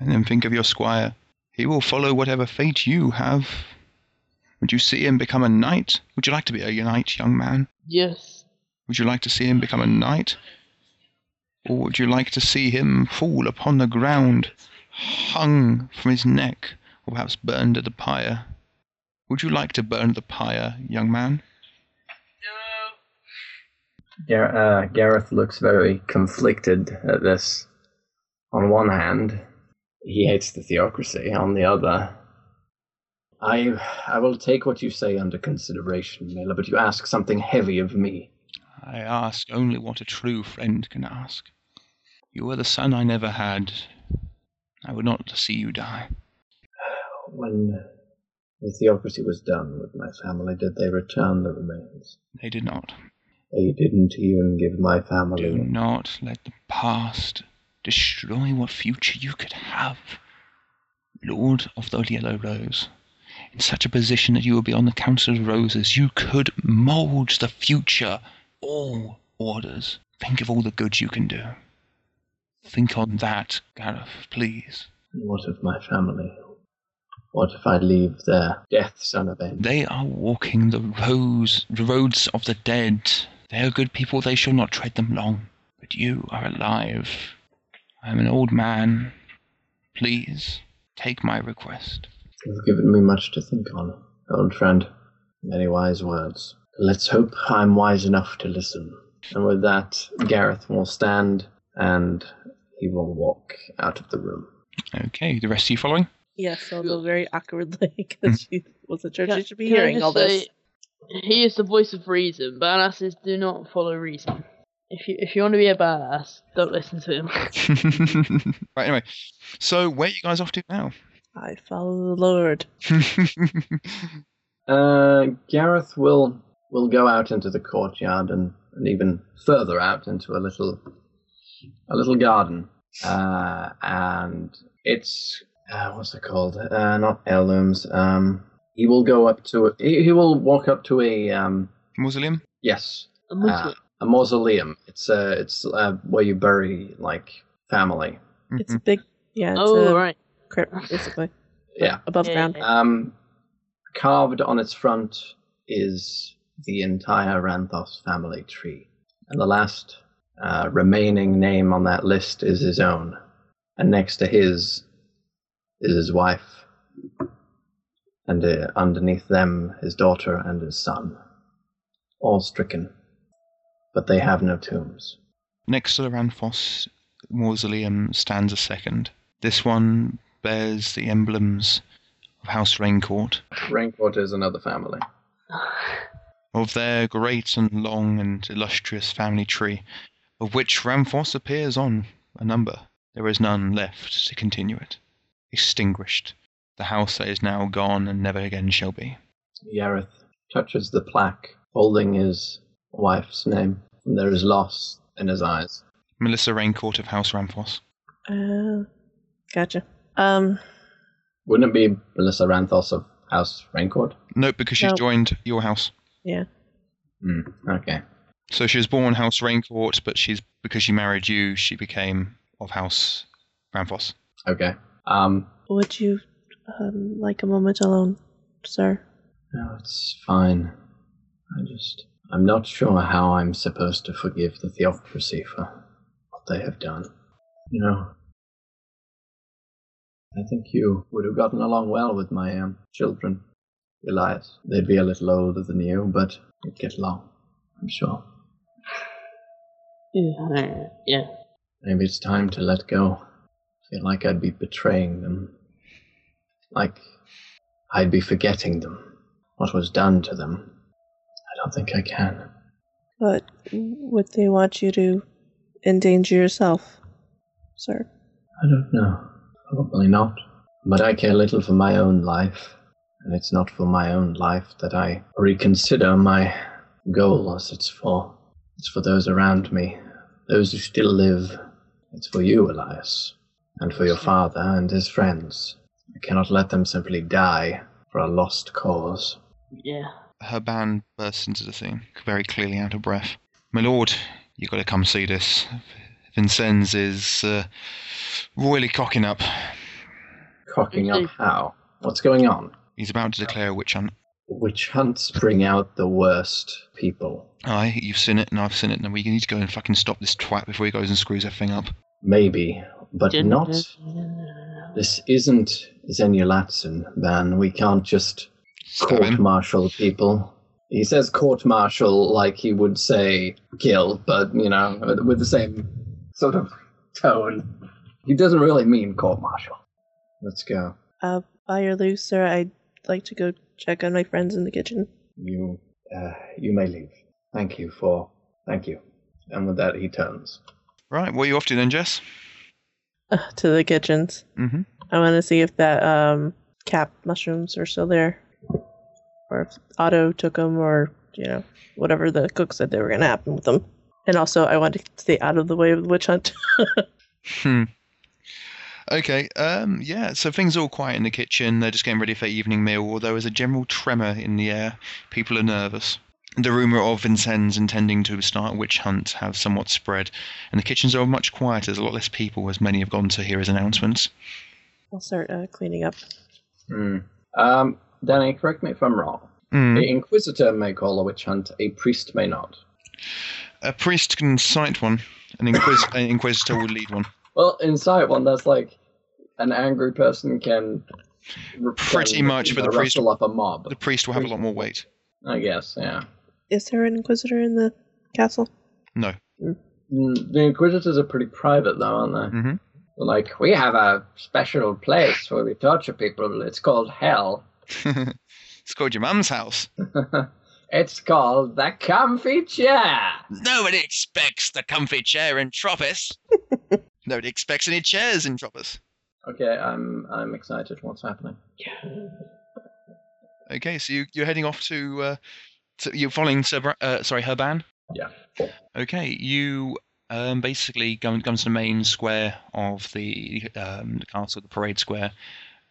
And then think of your squire. He will follow whatever fate you have. Would you see him become a knight? Would you like to be a knight, young man? Yes. Would you like to see him become a knight? Or would you like to see him fall upon the ground, hung from his neck, or perhaps burned at the pyre? Would you like to burn at the pyre, young man? No. Gar- uh, Gareth looks very conflicted at this. On one hand, he hates the theocracy. On the other, I I will take what you say under consideration, Mela, but you ask something heavy of me. I ask only what a true friend can ask. You were the son I never had. I would not see you die. When the theocracy was done with my family, did they return the remains? They did not. They didn't even give my family. Do not let the past destroy what future you could have. Lord of the Yellow Rose, in such a position that you will be on the Council of Roses, you could mould the future, all orders. Think of all the good you can do. Think on that, Gareth, please. What of my family? What if I leave their deaths unavenged? They are walking the roads, the roads of the dead. They are good people, they shall not tread them long. But you are alive. I am an old man. Please, take my request. You've given me much to think on, old friend. Many wise words. Let's hope I'm wise enough to listen. And with that, Gareth will stand and he will walk out of the room. Okay, the rest of you following? Yes, although very awkwardly because she wasn't sure Can- she should be can I hearing just all this. say, He is the voice of reason. Badasses do not follow reason. If you if you want to be a badass, don't listen to him. right, anyway. So, where are you guys off to now? I follow the Lord. Uh, Gareth will will go out into the courtyard and, and even further out into a little a little garden. Uh, and it's uh, what's it called? Uh, not heirlooms. Um, he will go up to a, he, he will walk up to a um Mausoleum? yes A uh, a mausoleum. It's uh it's uh, where you bury like family. It's a big, yeah, it's oh a right. Crypt, basically. Yeah. Above Yeah, ground. yeah. Um, carved on its front is the entire Ramphos family tree. And the last uh, remaining name on that list is his own. And next to his is his wife, and uh, underneath them his daughter and his son, all stricken, but they have no tombs. Next to the Ramphos mausoleum stands a second. This one bears the emblems of House Raincourt, Raincourt is another family. of their great and long and illustrious family tree, of which Ramphos appears on a number. There is none left to continue it. Extinguished. The house that is now gone and never again shall be. Gareth touches the plaque holding his wife's name, and there is loss in his eyes. Melissa Raincourt of House Ramphos. Uh, gotcha. Um, Wouldn't it be Melissa Ramphos of House Raincourt? Nope, because she's No. joined your house. yeah. Hmm, okay. So she was born House Raincourt, but she's because she married you, she became of House Ramphos. Okay. Um, Would you um, like a moment alone, sir? no, it's fine. I just. I'm not sure how I'm supposed to forgive the Theocracy for what they have done. You know, I think you would have gotten along well with my um, children, Elias. They'd be a little older than you, but you'd get along, I'm sure. Yeah. yeah. Maybe it's time to let go. I feel like I'd be betraying them. Like I'd be forgetting them. What was done to them. I don't think I can. But would they want you to endanger yourself, sir? I don't know. Probably not. But I care little for my own life. And it's not for my own life that I reconsider my goals. It's for it's for those around me. Those who still live. It's for you, Elias. And for your father and his friends. I cannot let them simply die for a lost cause. Yeah. Herban bursts into the scene, very clearly out of breath. My lord, you've got to come see this. Vincenz is uh, royally cocking up. Cocking up how? What's going on? He's about to declare a witch hunt. Witch hunts bring out the worst people. Aye, you've seen it and I've seen it, and we need to go and fucking stop this twat before he goes and screws everything up. Maybe, but not. This isn't Zenulatson, man. We can't just court martial people. He says court martial like he would say kill, but, you know, with- with the same sort of tone. He doesn't really mean court martial. Let's go. Uh, while you're loose, sir, I'd like to go check on my friends in the kitchen. You, uh, you may leave. Thank you for, thank you. And with that, he turns. Right, what are you off to then, Jess? Uh, to the kitchens. Mm-hmm. I want to see if that um, cap mushrooms are still there, or if Otto took them, or you know whatever the cook said they were going to happen with them. And also, I want to stay out of the way of the witch hunt. Hmm. Okay, um, yeah, so things are all quiet in the kitchen. They're just getting ready for evening meal, although there's a general tremor in the air. People are nervous. The rumour of Vincenz intending to start a witch hunt have somewhat spread, and the kitchens are much quieter. There's a lot less people, as many have gone to hear his announcements. I'll start uh, cleaning up. Hmm. Um, Danny, correct me if I'm wrong. Hmm. The Inquisitor may call a witch hunt, a priest may not. A priest can cite one, an, inquis- an inquisitor will lead one. Well, inside one, that's like an angry person can. Pretty can, much, you but the priest- rustle up a mob. The priest will have a lot more weight. I guess, yeah. Is there an inquisitor in the castle? No. Mm, The Inquisitors are pretty private, though, aren't they? They're Like, we have a special place where we torture people. It's called Hell. it's called your mum's house. it's called the Comfy Chair. Nobody expects the comfy chair in Tropis. Nobody expects any chairs in Tropis. Okay, I'm I'm excited. What's happening? Okay, so you, you're heading off to, uh, to you're following Sir Bra- uh, sorry, Herban. Yeah. Okay, you um, basically go, go to the main square of the, um, the castle, the parade square,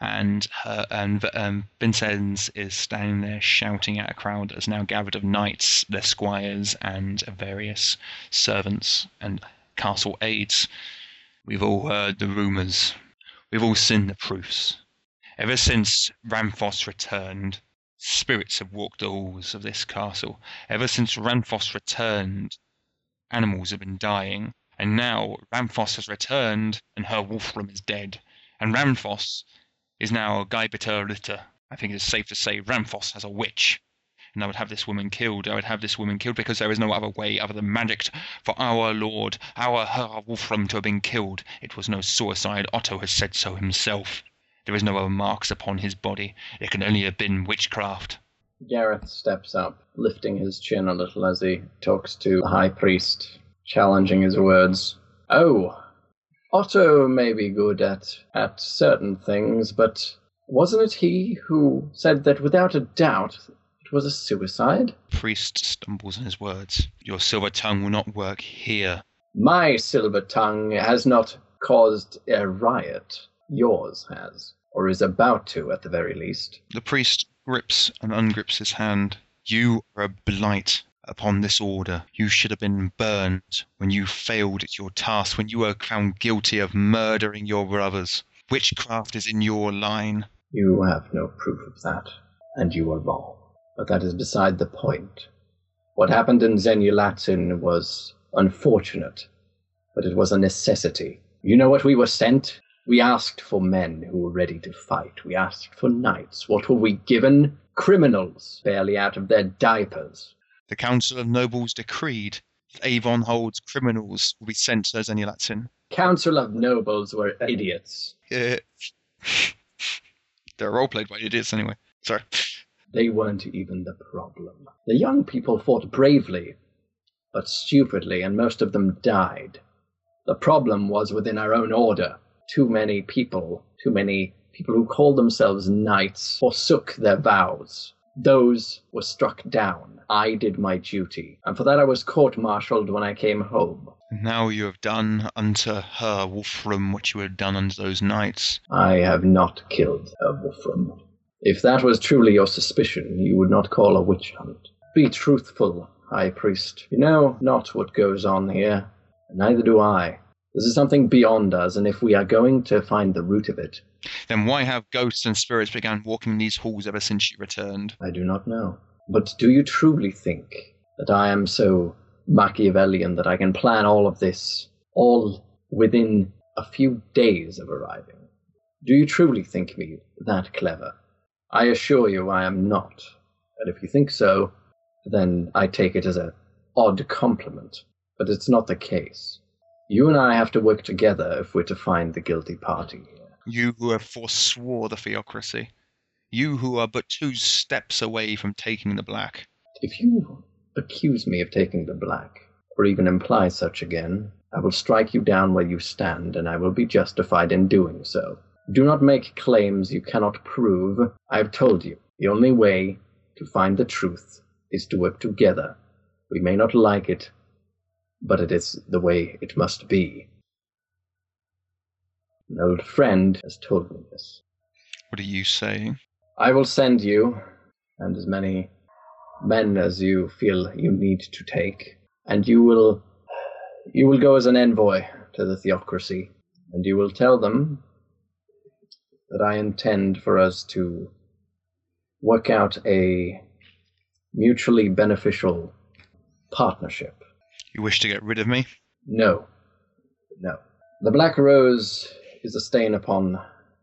and her, and um, Vincenz is standing there shouting at a crowd that is now gathered of knights, their squires, and various servants and castle aides. We've all heard the rumours. We've all seen the proofs. Ever since Ramphos returned, spirits have walked the halls of this castle. Ever since Ramphos returned, animals have been dying. And now Ramphos has returned and Herr Wolfram is dead. And Ramphos is now Gaibiter Ritter. I think it is safe to say Ramphos has a witch. And I would have this woman killed. I would have this woman killed because there is no other way other than magic for our lord, our Herr Wolfram, to have been killed. It was no suicide. Otto has said so himself. There is no other marks upon his body. It can only have been witchcraft. Gareth steps up, lifting his chin a little as he talks to the high priest, challenging his words. Oh, Otto may be good at at certain things, but wasn't it he who said that without a doubt it was a suicide? Priest stumbles in his words. Your silver tongue will not work here. My silver tongue has not caused a riot. Yours has, or is about to at the very least. The priest grips and ungrips his hand. You are a blight upon this order. You should have been burned when you failed at your task, when you were found guilty of murdering your brothers. Witchcraft is in your line. You have no proof of that, and you are wrong. But that is beside the point. What happened in Zenulatin was unfortunate, but it was a necessity. You know what we were sent? We asked for men who were ready to fight. We asked for knights. What were we given? Criminals, barely out of their diapers. The Council of Nobles decreed that Avon holds criminals will be sent to Zenulatin. Council of Nobles were idiots. Yeah. They're role played by idiots anyway. Sorry. They weren't even the problem. The young people fought bravely, but stupidly, and most of them died. The problem was within our own order. Too many people, too many people who called themselves knights, forsook their vows. Those were struck down. I did my duty, and for that I was court martialed when I came home. Now you have done unto Herr Wolfram what you had done unto those knights. I have not killed a Wolfram. If that was truly your suspicion, you would not call a witch hunt. Be truthful, High Priest. You know not what goes on here, and neither do I. This is something beyond us, and if we are going to find the root of it, Then why have ghosts and spirits begun walking these halls ever since you returned? I do not know. But do you truly think that I am so Machiavellian that I can plan all of this, all within a few days of arriving? Do you truly think me that clever? I assure you I am not. And if you think so, then I take it as an odd compliment. But it's not the case. You and I have to work together if we're to find the guilty party here. You who have forswore the theocracy. You who are but two steps away from taking the black. If you accuse me of taking the black, or even imply such again, I will strike you down where you stand, and I will be justified in doing so. Do not make claims you cannot prove. I have told you, the only way to find the truth is to work together. We may not like it, but it is the way it must be. An old friend has told me this. What are you saying? I will send you, and as many men as you feel you need to take, and you will you will go as an envoy to the theocracy, and you will tell them that I intend for us to work out a mutually beneficial partnership. You wish to get rid of me? No. No. The Black Rose is a stain upon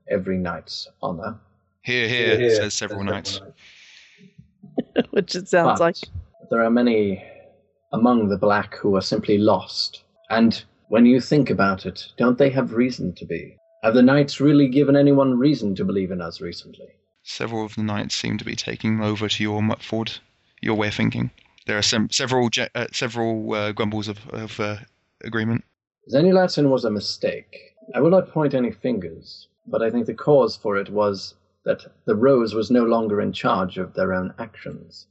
every knight's honor. Here, here, says several knights. Which it sounds But like. there are many among the black who are simply lost. And when you think about it, don't they have reason to be? Have the knights really given anyone reason to believe in us recently? Several of the knights seem to be taking over to your mu- forward, your way of thinking. There are sem- several uh, several uh, grumbles of, of uh, agreement. Zenulatin was a mistake. I will not point any fingers, but I think the cause for it was that the Rose was no longer in charge of their own actions.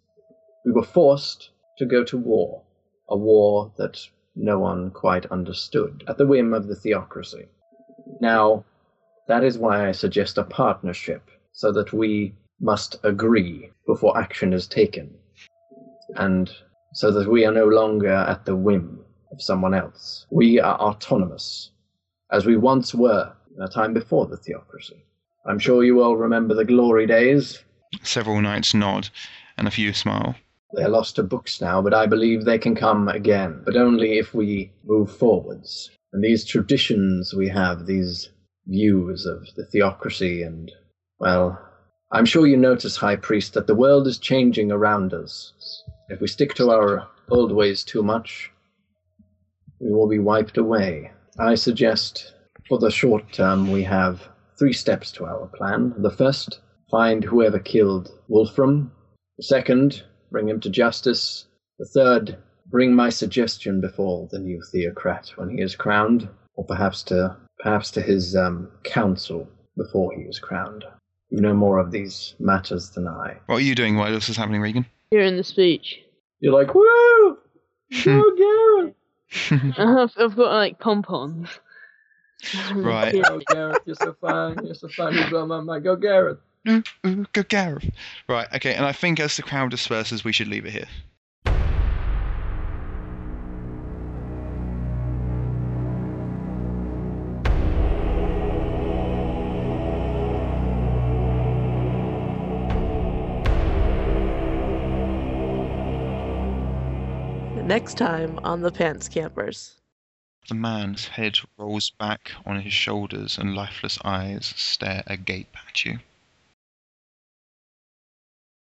We were forced to go to war, a war that no one quite understood, at the whim of the theocracy. Now, that is why I suggest a partnership, so that we must agree before action is taken, and so that we are no longer at the whim of someone else. We are autonomous, as we once were in a time before the theocracy. I'm sure you all remember the glory days. Several knights nod, and a few smile. They're lost to books now, but I believe they can come again, but only if we move forwards. And these traditions we have, these views of the theocracy and Well, I'm sure you notice, High Priest, that the world is changing around us. If we stick to our old ways too much, we will be wiped away. I suggest, for the short term, we have three steps to our plan. The first, find whoever killed Wolfram. The second, bring him to justice. The third, bring my suggestion before the new theocrat when he is crowned, or perhaps to perhaps to his um, council before he is crowned. You know more of these matters than I. What are you doing while this is happening, Regan? Hearing the speech. You're like, woo! Go hmm. Gareth! I've, I've got like pompons. Right. Go Gareth, you're so fine. You're so fine. You blow my mind. Go Gareth. Ooh, ooh, go Gareth. Right, okay, and I think as the crowd disperses, we should leave it here. Next time on the Pants Campers. The man's head rolls back on his shoulders and lifeless eyes stare agape at you.